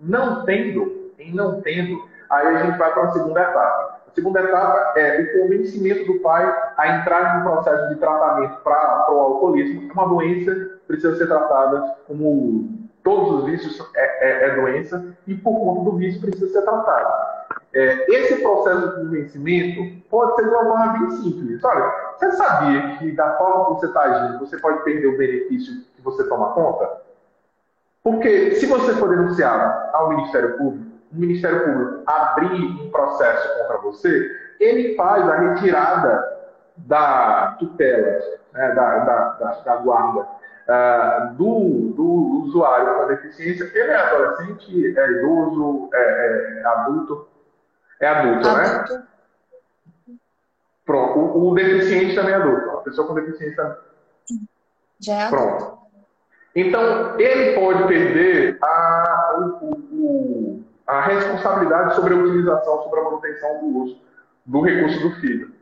Não tendo, em não tendo Aí a gente vai para a segunda etapa. A segunda etapa é o convencimento do pai a entrar no processo de tratamento para o alcoolismo. É uma doença, precisa ser tratada como todos os vícios é, é, é doença e por conta do vício precisa ser tratado. É, esse processo de convencimento pode ser de uma forma bem simples. Olha, você sabia que da forma que você está agindo, você pode perder o benefício que você toma conta? Porque se você for denunciado ao Ministério Público, o Ministério Público abrir um processo contra você, ele faz a retirada da tutela, né, da, da, da, da, guarda uh, do, do usuário com deficiência. Ele é adolescente, é idoso, é, é adulto? É adulto, né? adulto. né? Pronto. O, o, deficiente também é adulto. A pessoa com deficiência Já é adulto. Pronto. Então, ele pode perder a, o, o a responsabilidade sobre a utilização, sobre a manutenção do uso do recurso do filho.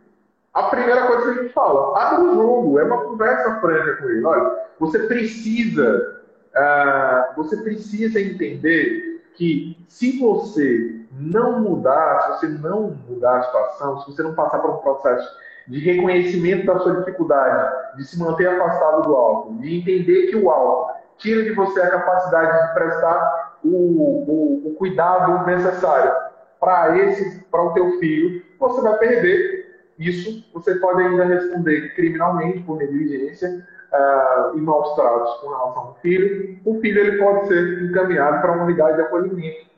A primeira coisa que a gente fala, abre o jogo, é uma conversa franca com ele. Olha, você precisa uh, você precisa entender que se você não mudar, se você não mudar a situação, se você não passar por um processo de reconhecimento da sua dificuldade, de se manter afastado do álcool, de entender que o álcool tira de você a capacidade de prestar o, o, o cuidado necessário para esse, para o teu filho, você vai perder isso. Você pode ainda responder criminalmente por negligência uh, e maus tratos com relação ao filho. O filho ele pode ser encaminhado para uma unidade de acolhimento.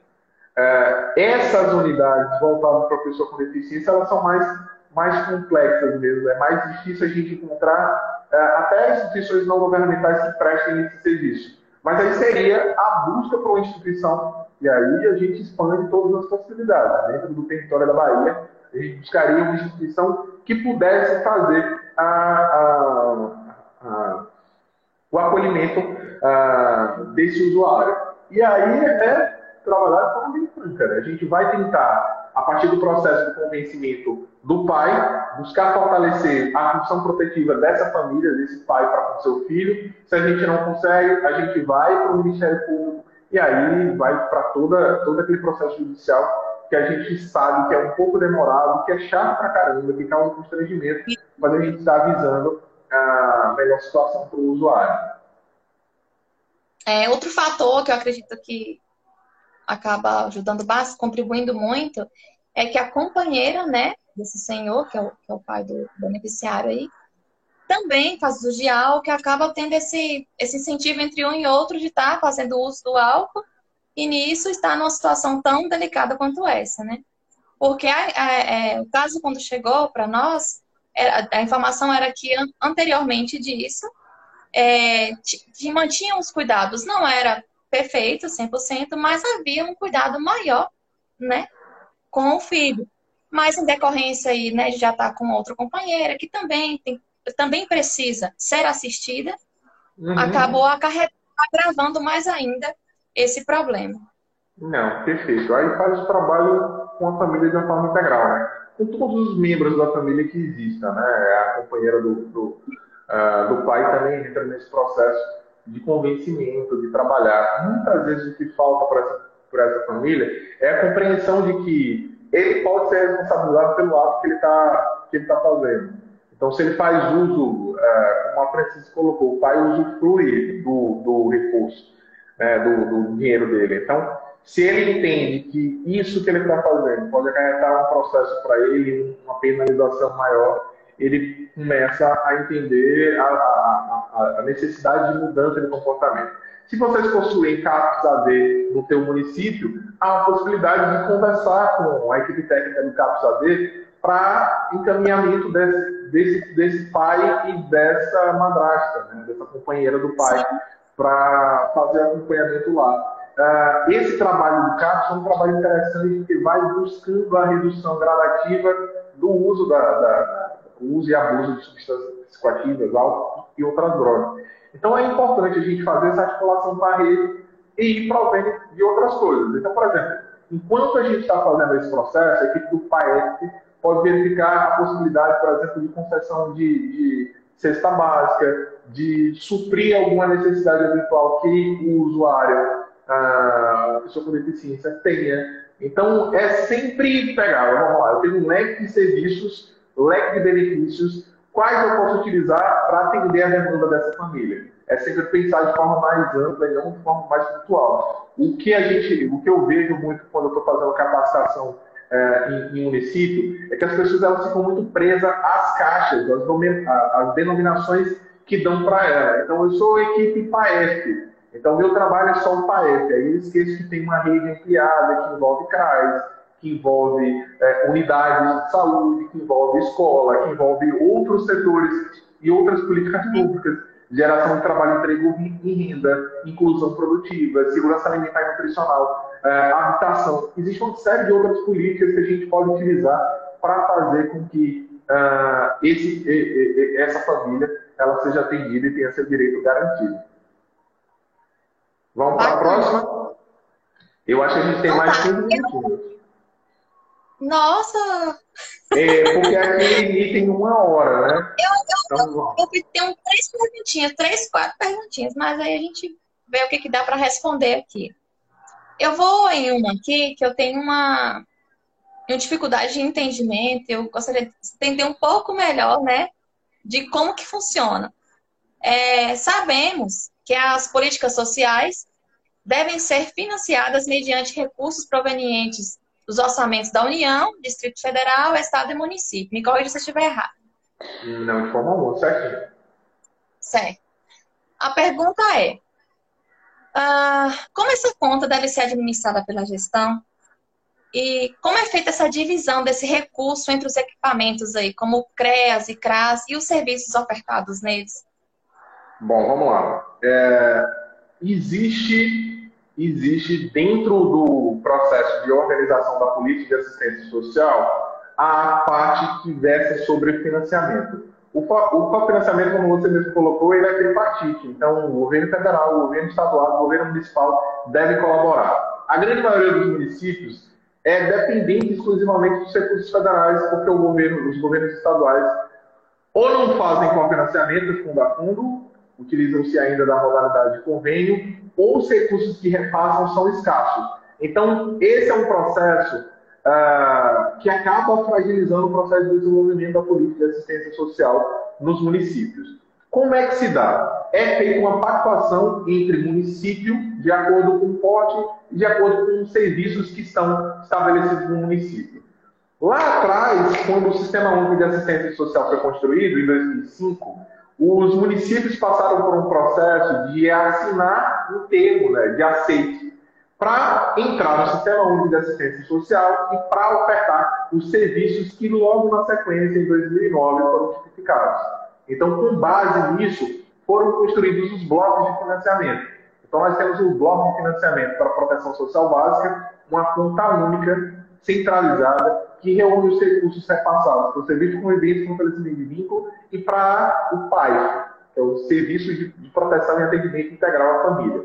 Uh, essas unidades voltadas para a pessoa com deficiência, elas são mais mais complexas mesmo. É mais difícil a gente encontrar uh, até instituições não governamentais que prestem esse serviço. Mas aí seria a busca por uma instituição, e aí a gente expande todas as possibilidades. Dentro do território da Bahia, a gente buscaria uma instituição que pudesse fazer a, a, a, o acolhimento desse usuário. E aí é trabalhar forma bem franca. Né? A gente vai tentar, a partir do processo de convencimento do pai, buscar fortalecer a função protetiva dessa família, desse pai para com seu filho. Se a gente não consegue, a gente vai para o Ministério Público e aí vai para toda, todo aquele processo judicial que a gente sabe que é um pouco demorado, que é chato pra caramba, que causa constrangimento, mas a gente está avisando a melhor situação para o usuário. É, outro fator que eu acredito que acaba ajudando bastante, contribuindo muito, é que a companheira, né, desse senhor, que é o, que é o pai do beneficiário aí, também faz uso de álcool, que acaba tendo esse, esse incentivo entre um e outro de estar tá fazendo uso do álcool, e nisso está numa situação tão delicada quanto essa, né? Porque a, a, é, o caso, quando chegou para nós, era, a informação era que anteriormente disso, é, mantinham os cuidados, não era perfeito, 100%, mas havia um cuidado maior, né, com o filho. Mas em decorrência aí, né, de já estar tá com outra companheira que também tem, também precisa ser assistida, uhum. acabou agravando mais ainda esse problema. Não, perfeito. Aí faz o trabalho com a família de uma forma integral, né? Com todos os membros da família que existam, né? A companheira do, do, uh, do pai também entra nesse processo de convencimento, de trabalhar. Muitas vezes o que falta para essa, essa família é a compreensão de que ele pode ser responsabilizado pelo ato que ele está tá fazendo. Então, se ele faz uso, é, como a Francisca colocou, o pai usufrui do, do recurso, né, do, do dinheiro dele. Então, se ele entende que isso que ele está fazendo pode acarretar um processo para ele, uma penalização maior, ele começa a entender a, a, a, necessidade de mudança de comportamento. Se vocês possuem CAPS AD no teu município, há a possibilidade de conversar com a equipe técnica do CAPS AD para encaminhamento desse, desse, desse, pai e dessa madrasta, né, dessa companheira do pai, para fazer acompanhamento lá. Uh, esse trabalho do CAPS é um trabalho interessante porque vai buscando a redução gradativa do uso da, da uso e abuso de substâncias psicoativas, álcool e outras drogas. Então é importante a gente fazer essa articulação com a rede e ir para o de outras coisas. Então, por exemplo, enquanto a gente está fazendo esse processo, a equipe do PAEP pode verificar a possibilidade, por exemplo, de concessão de, de cesta básica, de suprir alguma necessidade eventual que o usuário, a pessoa com deficiência, tenha. Então, é sempre pegar, vamos lá, eu tenho um leque de serviços leque de benefícios, quais eu posso utilizar para atender a demanda dessa família. É sempre pensar de forma mais ampla e não de forma mais pontual. O que a gente, o que eu vejo muito quando eu estou fazendo capacitação é, em, em, município é que as pessoas elas ficam muito presas às caixas, às, às denominações que dão para ela. Então, eu sou equipe PAEF. Então, meu trabalho é só o PAEF. Aí eu esqueço que tem uma rede ampliada que envolve CRAS, que envolve é, unidades de saúde, que envolve escola, que envolve outros setores e outras políticas públicas, geração de trabalho, emprego e renda, inclusão produtiva, segurança alimentar e nutricional, é, habitação. Existe uma série de outras políticas que a gente pode utilizar para fazer com que uh, esse, essa família ela seja atendida e tenha seu direito garantido. Vamos para a próxima? Eu acho que a gente tem mais 15 minutos. Nossa! É, porque aqui limita em uma hora, né? Eu, eu, então, eu, eu tenho três perguntinhas, três, quatro perguntinhas, mas aí a gente ver o que, que dá para responder aqui. Eu vou em uma aqui que eu tenho uma, uma dificuldade de entendimento, eu gostaria de entender um pouco melhor, né, de como que funciona. É, sabemos que as políticas sociais devem ser financiadas mediante recursos provenientes dos orçamentos da União, Distrito Federal, Estado e município. Me corrija se eu estiver errado. Não, de forma alguma, certinho. Certo. A pergunta é: uh, como essa conta deve ser administrada pela gestão? E como é feita essa divisão desse recurso entre os equipamentos aí, como CREAS e CRAS e os serviços ofertados neles? Bom, vamos lá. É, existe, existe dentro do processo de organização da política de assistência social a parte que versa sobre financiamento. O, o cofinanciamento, como você mesmo colocou, ele é tripartite. Então, o governo federal, o governo estadual, o governo municipal devem colaborar. A grande maioria dos municípios é dependente exclusivamente dos recursos federais, porque o governo, os governos estaduais ou não fazem cofinanciamento fundo a fundo, utilizam-se ainda da modalidade de convênio, ou os recursos que repassam são escassos. Então, esse é um processo uh, que acaba fragilizando o processo de desenvolvimento da política de assistência social nos municípios. Como é que se dá? É feita uma pactuação entre município, de acordo com o porte de acordo com os serviços que estão estabelecidos no município. Lá atrás, quando o Sistema Único de Assistência Social foi construído, em 2005, os municípios passaram por um processo de assinar um termo né, de aceite para entrar no Sistema Único de Assistência Social e para ofertar os serviços que logo na sequência, em 2009, foram tipificados. Então, com base nisso, foram construídos os blocos de financiamento. Então, nós temos o bloco de financiamento para a proteção social básica, uma conta única, centralizada, que reúne os recursos repassados para o Serviço de Convivência Fortalecimento de Vínculo e para o PAI, que é o Serviço de, de Proteção e Atendimento Integral à Família.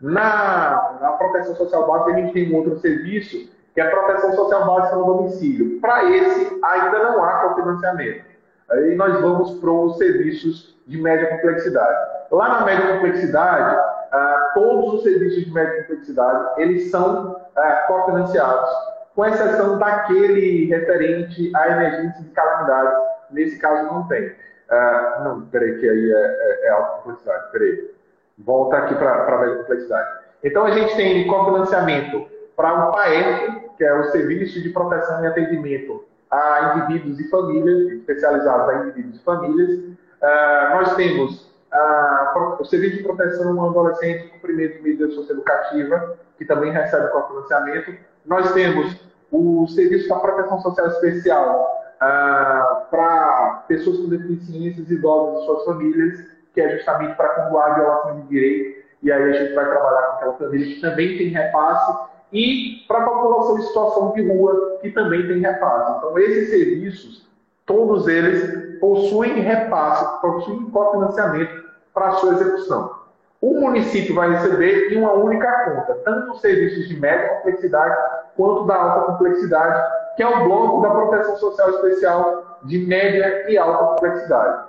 Na, na proteção social básica, a gente tem um outro serviço, que é a proteção social básica no domicílio. Para esse, ainda não há cofinanciamento. Aí nós vamos para os serviços de média complexidade. Lá na média complexidade, ah, todos os serviços de média complexidade, eles são ah, cofinanciados com exceção daquele referente à emergência de calamidades. Nesse caso, não tem. Uh, não, peraí, que aí é, é, é alta complexidade. Peraí. Volta aqui para a complexidade. Então, a gente tem cofinanciamento para o PAEF, que é o Serviço de Proteção e Atendimento a Indivíduos e Famílias, especializados a indivíduos e famílias. Uh, nós temos uh, o Serviço de Proteção ao Adolescente Cumprimento de Medida Socioeducativa, que também recebe cofinanciamento. Nós temos o Serviço da Proteção Social Especial ah, para pessoas com deficiências, idosos e suas famílias, que é justamente para combater a violação de direito. E aí a gente vai trabalhar com aquela família que também tem repasse. E para a população em situação de rua, que também tem repasse. Então, esses serviços, todos eles possuem repasse, possuem cofinanciamento para a sua execução o município vai receber em uma única conta, tanto os serviços de média complexidade quanto da alta complexidade, que é o bloco da proteção social especial de média e alta complexidade.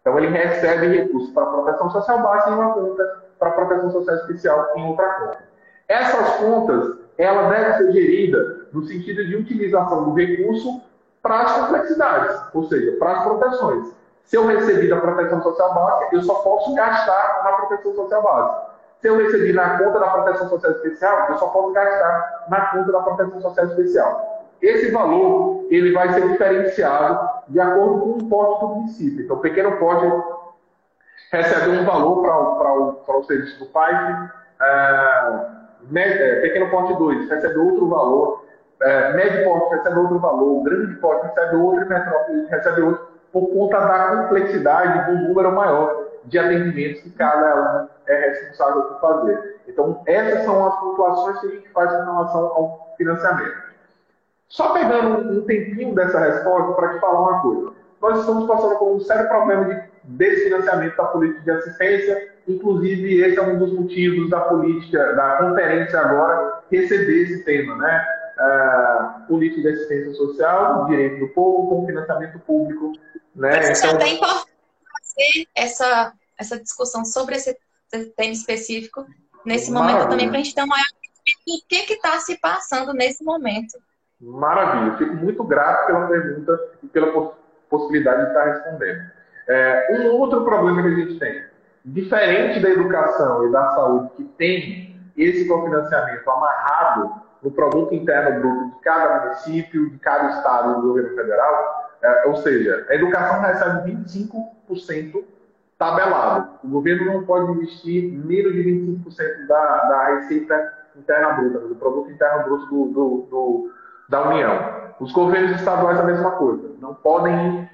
Então ele recebe recursos para proteção social básica em uma conta, para proteção social especial em outra conta. Essas contas, ela deve ser gerida no sentido de utilização do recurso para as complexidades, ou seja, para as proteções. Se eu recebi da proteção social básica, eu só posso gastar na proteção social básica. Se eu recebi na conta da proteção social especial, eu só posso gastar na conta da proteção social especial. Esse valor ele vai ser diferenciado de acordo com o porte do município. Então, o pequeno porte recebe um valor para o, para o, para o serviço do PAI, é, pequeno porte 2 recebe outro valor, é, médio porte recebe outro valor, grande porte recebe outro e metrópole recebe outro por conta da complexidade do número maior de atendimentos que cada um é responsável por fazer. Então, essas são as pontuações que a gente faz com relação ao financiamento. Só pegando um tempinho dessa resposta para te falar uma coisa. Nós estamos passando por um sério problema de desfinanciamento da política de assistência, inclusive esse é um dos motivos da política, da conferência agora, receber esse tema, né? Uh, política de assistência social, direito do povo, com financiamento público né? Mas então... é importante fazer essa, essa discussão sobre esse, tema específico nesse Maravilha. momento também, para a gente ter uma do que está se passando nesse momento. Maravilha, fico muito grato pela pergunta e pela possibilidade de estar respondendo. É, um outro problema que a gente tem, diferente da educação e da saúde, que tem esse cofinanciamento amarrado no produto interno bruto de cada município, de cada estado do governo federal, é, ou seja, a educação recebe 25% tabelado. O governo não pode investir menos de 25% da, da receita interna bruta, do produto interno bruto do, do, do, da União. Os governos estaduais a mesma coisa. Não podem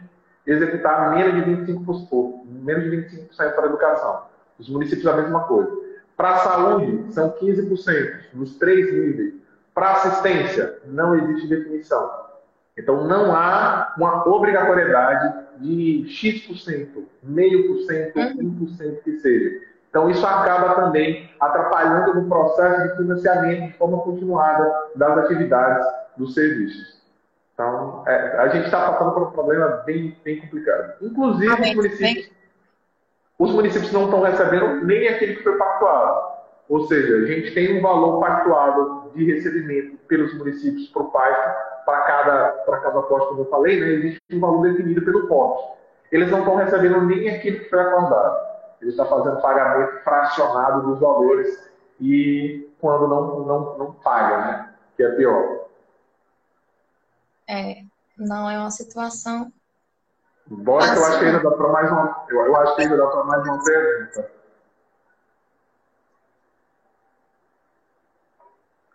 executar menos de 25%, menos de 25% para a educação. Os municípios a mesma coisa. Para a saúde, são 15%, nos três níveis. Para assistência, não existe definição. Então, não há uma obrigatoriedade de X%, meio por cento, 1% uhum. que seja. Então, isso acaba também atrapalhando no processo de financiamento de forma continuada das atividades dos serviços. Então, é, a gente está passando por um problema bem, bem complicado. Inclusive, os municípios, os municípios não estão recebendo nem aquele que foi pactuado. Ou seja, a gente tem um valor pactuado de recebimento pelos municípios por parte para cada, para cada poste, como eu falei, né, existe um valor definido pelo poste. Eles não estão recebendo nem aquilo que foi acordado ele está fazendo pagamento fracionado dos valores e quando não, não, não paga, né? Que é pior. É, não é uma situação. Bora que eu acho que ainda dá para mais uma. Eu, eu acho que ainda dá para mais uma pergunta.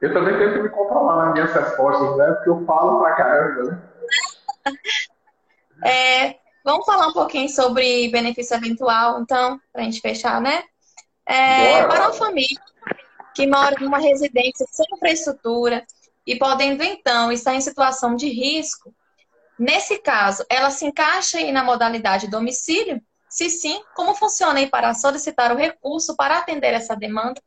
Eu também tento me controlar nas minhas respostas, né? Porque eu falo pra caramba, né? É, Vamos falar um pouquinho sobre benefício eventual, então, para a gente fechar, né? É, para uma família que mora numa residência sem infraestrutura e podendo, então, estar em situação de risco, nesse caso, ela se encaixa aí na modalidade domicílio? Se sim, como funciona aí para solicitar o recurso para atender essa demanda?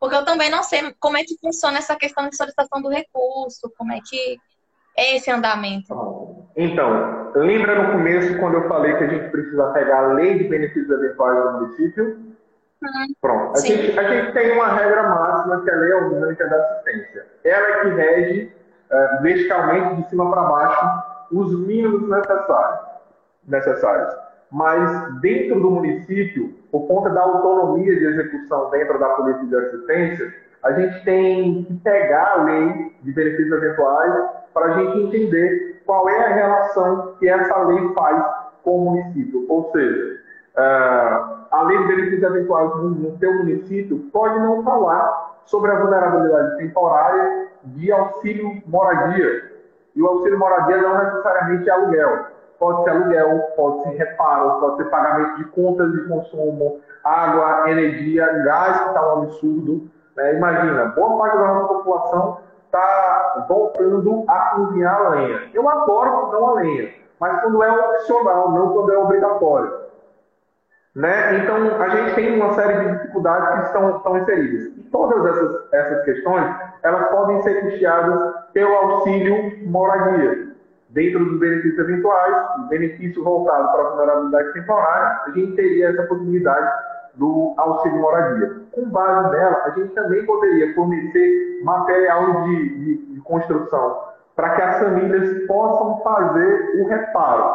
Porque eu também não sei como é que funciona essa questão de solicitação do recurso, como é que é esse andamento? Então, lembra no começo quando eu falei que a gente precisa pegar a lei de benefícios eventuais do município? Uhum. Pronto. A gente, a gente, tem uma regra máxima que é a lei orgânica da assistência. Ela é que rege uh, verticalmente, de cima para baixo, os mínimos necessários. necessários. Mas dentro do município, por conta da autonomia de execução dentro da política de assistência, a gente tem que pegar a lei de benefícios eventuais para a gente entender qual é a relação que essa lei faz com o município. Ou seja, uh, a lei de benefícios eventuais no seu município pode não falar sobre a vulnerabilidade temporária de auxílio moradia. E o auxílio moradia não necessariamente é aluguel. Pode ser aluguel, pode ser reparo, pode ser pagamento de contas de consumo, água, energia, gás, que está um absurdo. Né? Imagina, boa parte da nossa população está voltando a cozinhar lenha. Eu adoro cozinhar a lenha, mas quando é opcional, não quando é obrigatório. Né? Então, a gente tem uma série de dificuldades que estão, estão inseridas. E todas essas, essas questões, elas podem ser custeadas pelo auxílio moradia. Dentro dos benefícios eventuais, benefício voltado para a vulnerabilidade temporária, a gente teria essa possibilidade do auxílio moradia. Com base nela, a gente também poderia fornecer material de, de, de construção para que as famílias possam fazer o reparo.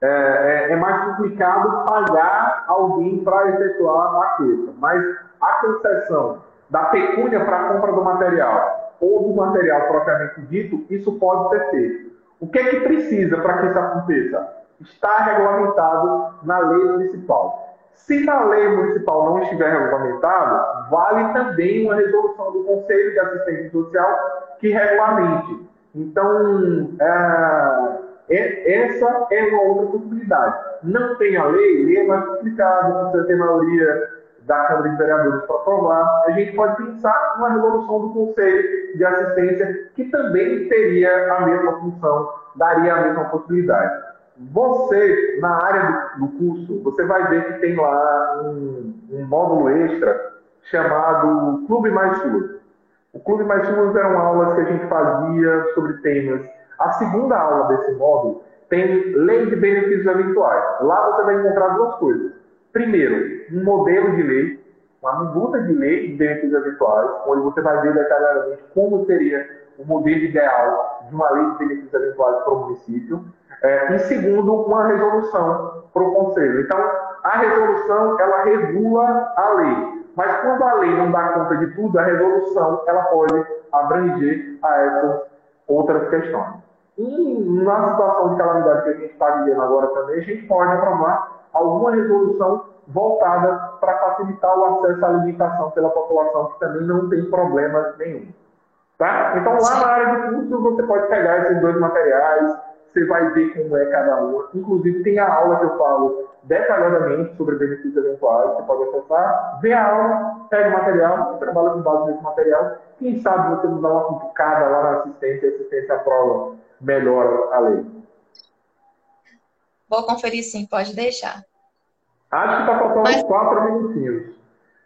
É, é, é mais complicado pagar alguém para efetuar a queixa, mas a concessão da pecúnia para a compra do material ou do material propriamente dito, isso pode ser feito. O que é que precisa para que isso aconteça? Está regulamentado na lei municipal. Se na lei municipal não estiver regulamentado, vale também uma resolução do Conselho de Assistência Social que regulamente. Então, é, é, essa é uma outra possibilidade. Não tem a lei, lei é mais complicado, precisa ter maioria da Câmara de Vereadores para aprovar. A gente pode pensar numa resolução do Conselho de Assistência que também teria a mesma função, daria a mesma possibilidade. Você, na área do, curso, você vai ver que tem lá um, um módulo extra chamado Clube Mais Suas. O Clube Mais Suas eram aulas que a gente fazia sobre temas. A segunda aula desse módulo tem lei de benefícios eventuais. Lá você vai encontrar duas coisas. Primeiro, um modelo de lei uma minuta de lei de benefícios eventuais, onde você vai ver detalhadamente como seria o modelo ideal de uma lei de benefícios eventuais para o município. É, e segundo, uma resolução para o conselho. Então, a resolução ela regula a lei, mas quando a lei não dá conta de tudo, a resolução ela pode abranger a essas outras questões. E na situação de calamidade que a gente está vivendo agora também, a gente pode aprovar alguma resolução voltada para facilitar o acesso à alimentação pela população, que também não tem problema nenhum. Tá? Então, lá na área de curso, você pode pegar esses dois materiais, você vai ver como é cada um. Inclusive, tem a aula que eu falo detalhadamente sobre benefícios eventuais, você pode acessar, vê a aula, pega o material, trabalha com base nesse material. Quem sabe você não dá uma cutucada lá na assistência, assistência à prova melhora a lei. Vou conferir sim, pode deixar. Acho que está faltando Mas... quatro minutinhos.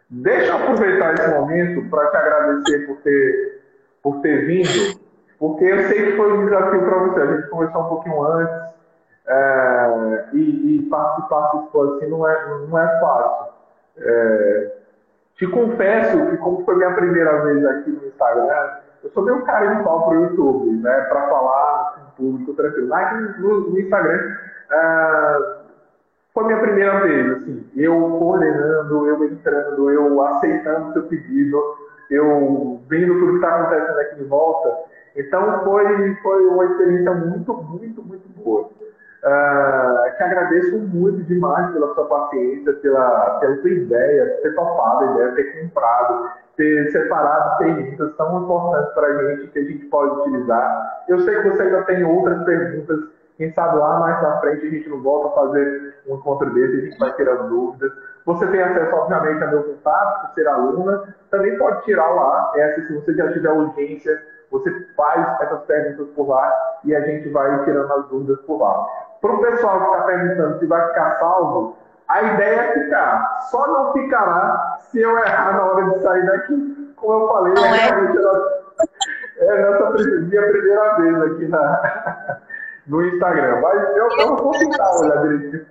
Deixa eu aproveitar esse momento para te agradecer por ter, por ter vindo, porque eu sei que foi um desafio para você. A gente conversou um pouquinho antes é, e, e participar assim não é, não é fácil. É, te confesso que, como foi minha primeira vez aqui no Instagram, eu sou meio cara de pau pro YouTube, né, para falar com o público tranquilo. Mas no, no Instagram. É, foi minha primeira vez, assim, eu coordenando, eu entrando, eu aceitando o seu pedido, eu vendo tudo que está acontecendo aqui de volta. Então foi, foi uma experiência muito, muito, muito boa. Uh, que agradeço muito demais pela sua paciência, pela, pela sua ideia, ter topado a ideia, ter comprado, ter separado perguntas tão importantes para a gente que a gente pode utilizar. Eu sei que você ainda tem outras perguntas quem sabe lá mais na frente a gente não volta a fazer um encontro desse, a gente vai tirando dúvidas. Você tem acesso, obviamente, a meu contato, por ser aluna. Também pode tirar lá, essa, se você já tiver urgência, você faz essas perguntas por lá e a gente vai tirando as dúvidas por lá. Para o pessoal que está perguntando se vai ficar salvo, a ideia é ficar. Só não ficará se eu errar na hora de sair daqui. Como eu falei, é, é, é nossa minha primeira vez aqui na, [laughs] no Instagram. Mas eu, eu vou tentar olhar direitinho.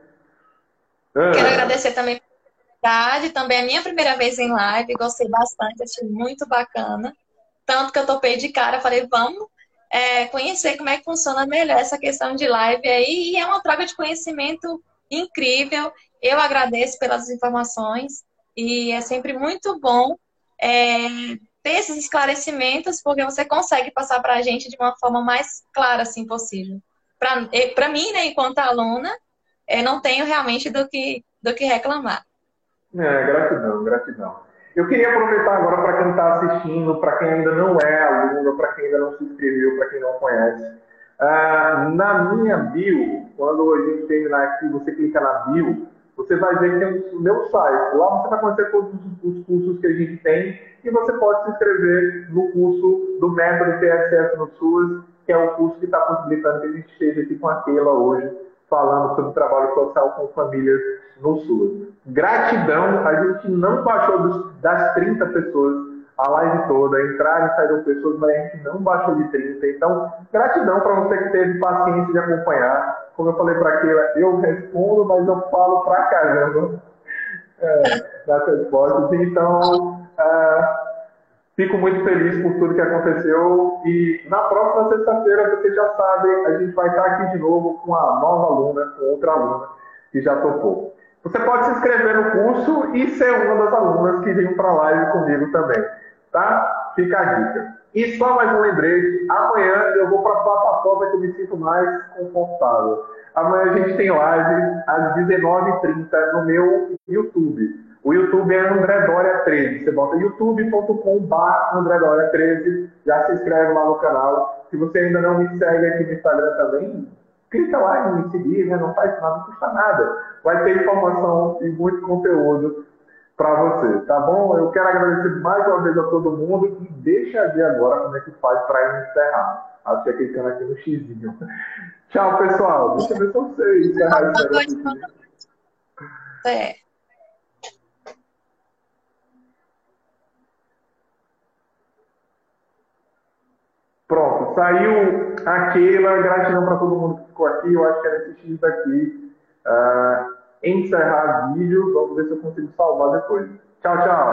Quero ah. agradecer também a oportunidade, também a minha primeira vez em live, gostei bastante, achei muito bacana. Tanto que eu topei de cara, falei, vamos é, conhecer como é que funciona melhor essa questão de live aí, e é uma troca de conhecimento incrível. Eu agradeço pelas informações e é sempre muito bom é, ter esses esclarecimentos, porque você consegue passar para a gente de uma forma mais clara, assim, possível para mim, né, enquanto aluna, eu não tenho realmente do que, do que reclamar. É, gratidão, gratidão. Eu queria aproveitar agora para quem está assistindo, para quem ainda não é aluno, para quem ainda não se inscreveu, para quem não conhece. Uh, na minha bio, quando a gente terminar aqui, você clica na bio, você vai ver que tem o meu site. Lá você vai conhecer todos os cursos que a gente tem e você pode se inscrever no curso do método TSF no SUS é o curso que está possibilitando que a gente esteja aqui com a Keila hoje, falando sobre trabalho social com famílias no SUS. Gratidão, a gente não baixou dos, das 30 pessoas a live toda, entraram e saíram pessoas, mas a gente não baixou de 30. Então, gratidão para você que teve paciência de acompanhar. Como eu falei para aquela, eu respondo, mas eu falo pra caramba é, das respostas. Então, uh, Fico muito feliz por tudo que aconteceu e na próxima sexta-feira, você já sabe, a gente vai estar aqui de novo com a nova aluna, com outra aluna que já topou. Você pode se inscrever no curso e ser uma das alunas que vem para a live comigo também, tá? Fica a dica. E só mais um lembrete, amanhã eu vou para a plataforma que eu me sinto mais confortável. Amanhã a gente tem live às 19h30 no meu YouTube. O YouTube é André Dória 13. Você bota youtube.com.br André Dória 13. Já se inscreve lá no canal. Se você ainda não me segue aqui no Instagram também, clica lá em me seguir, né? não faz nada, não custa nada. Vai ter informação e muito conteúdo para você, tá bom? Eu quero agradecer mais uma vez a todo mundo e deixa ver agora como é que faz para encerrar. Acho que é clicando aqui no xizinho. Tchau, pessoal. Deixa eu ver se eu sei encerrar isso. É. Pronto, saiu aquela. Gratidão para todo mundo que ficou aqui. Eu acho que era esse X daqui. Uh, encerrar vídeo. Vamos ver se eu consigo salvar depois. Tchau, tchau.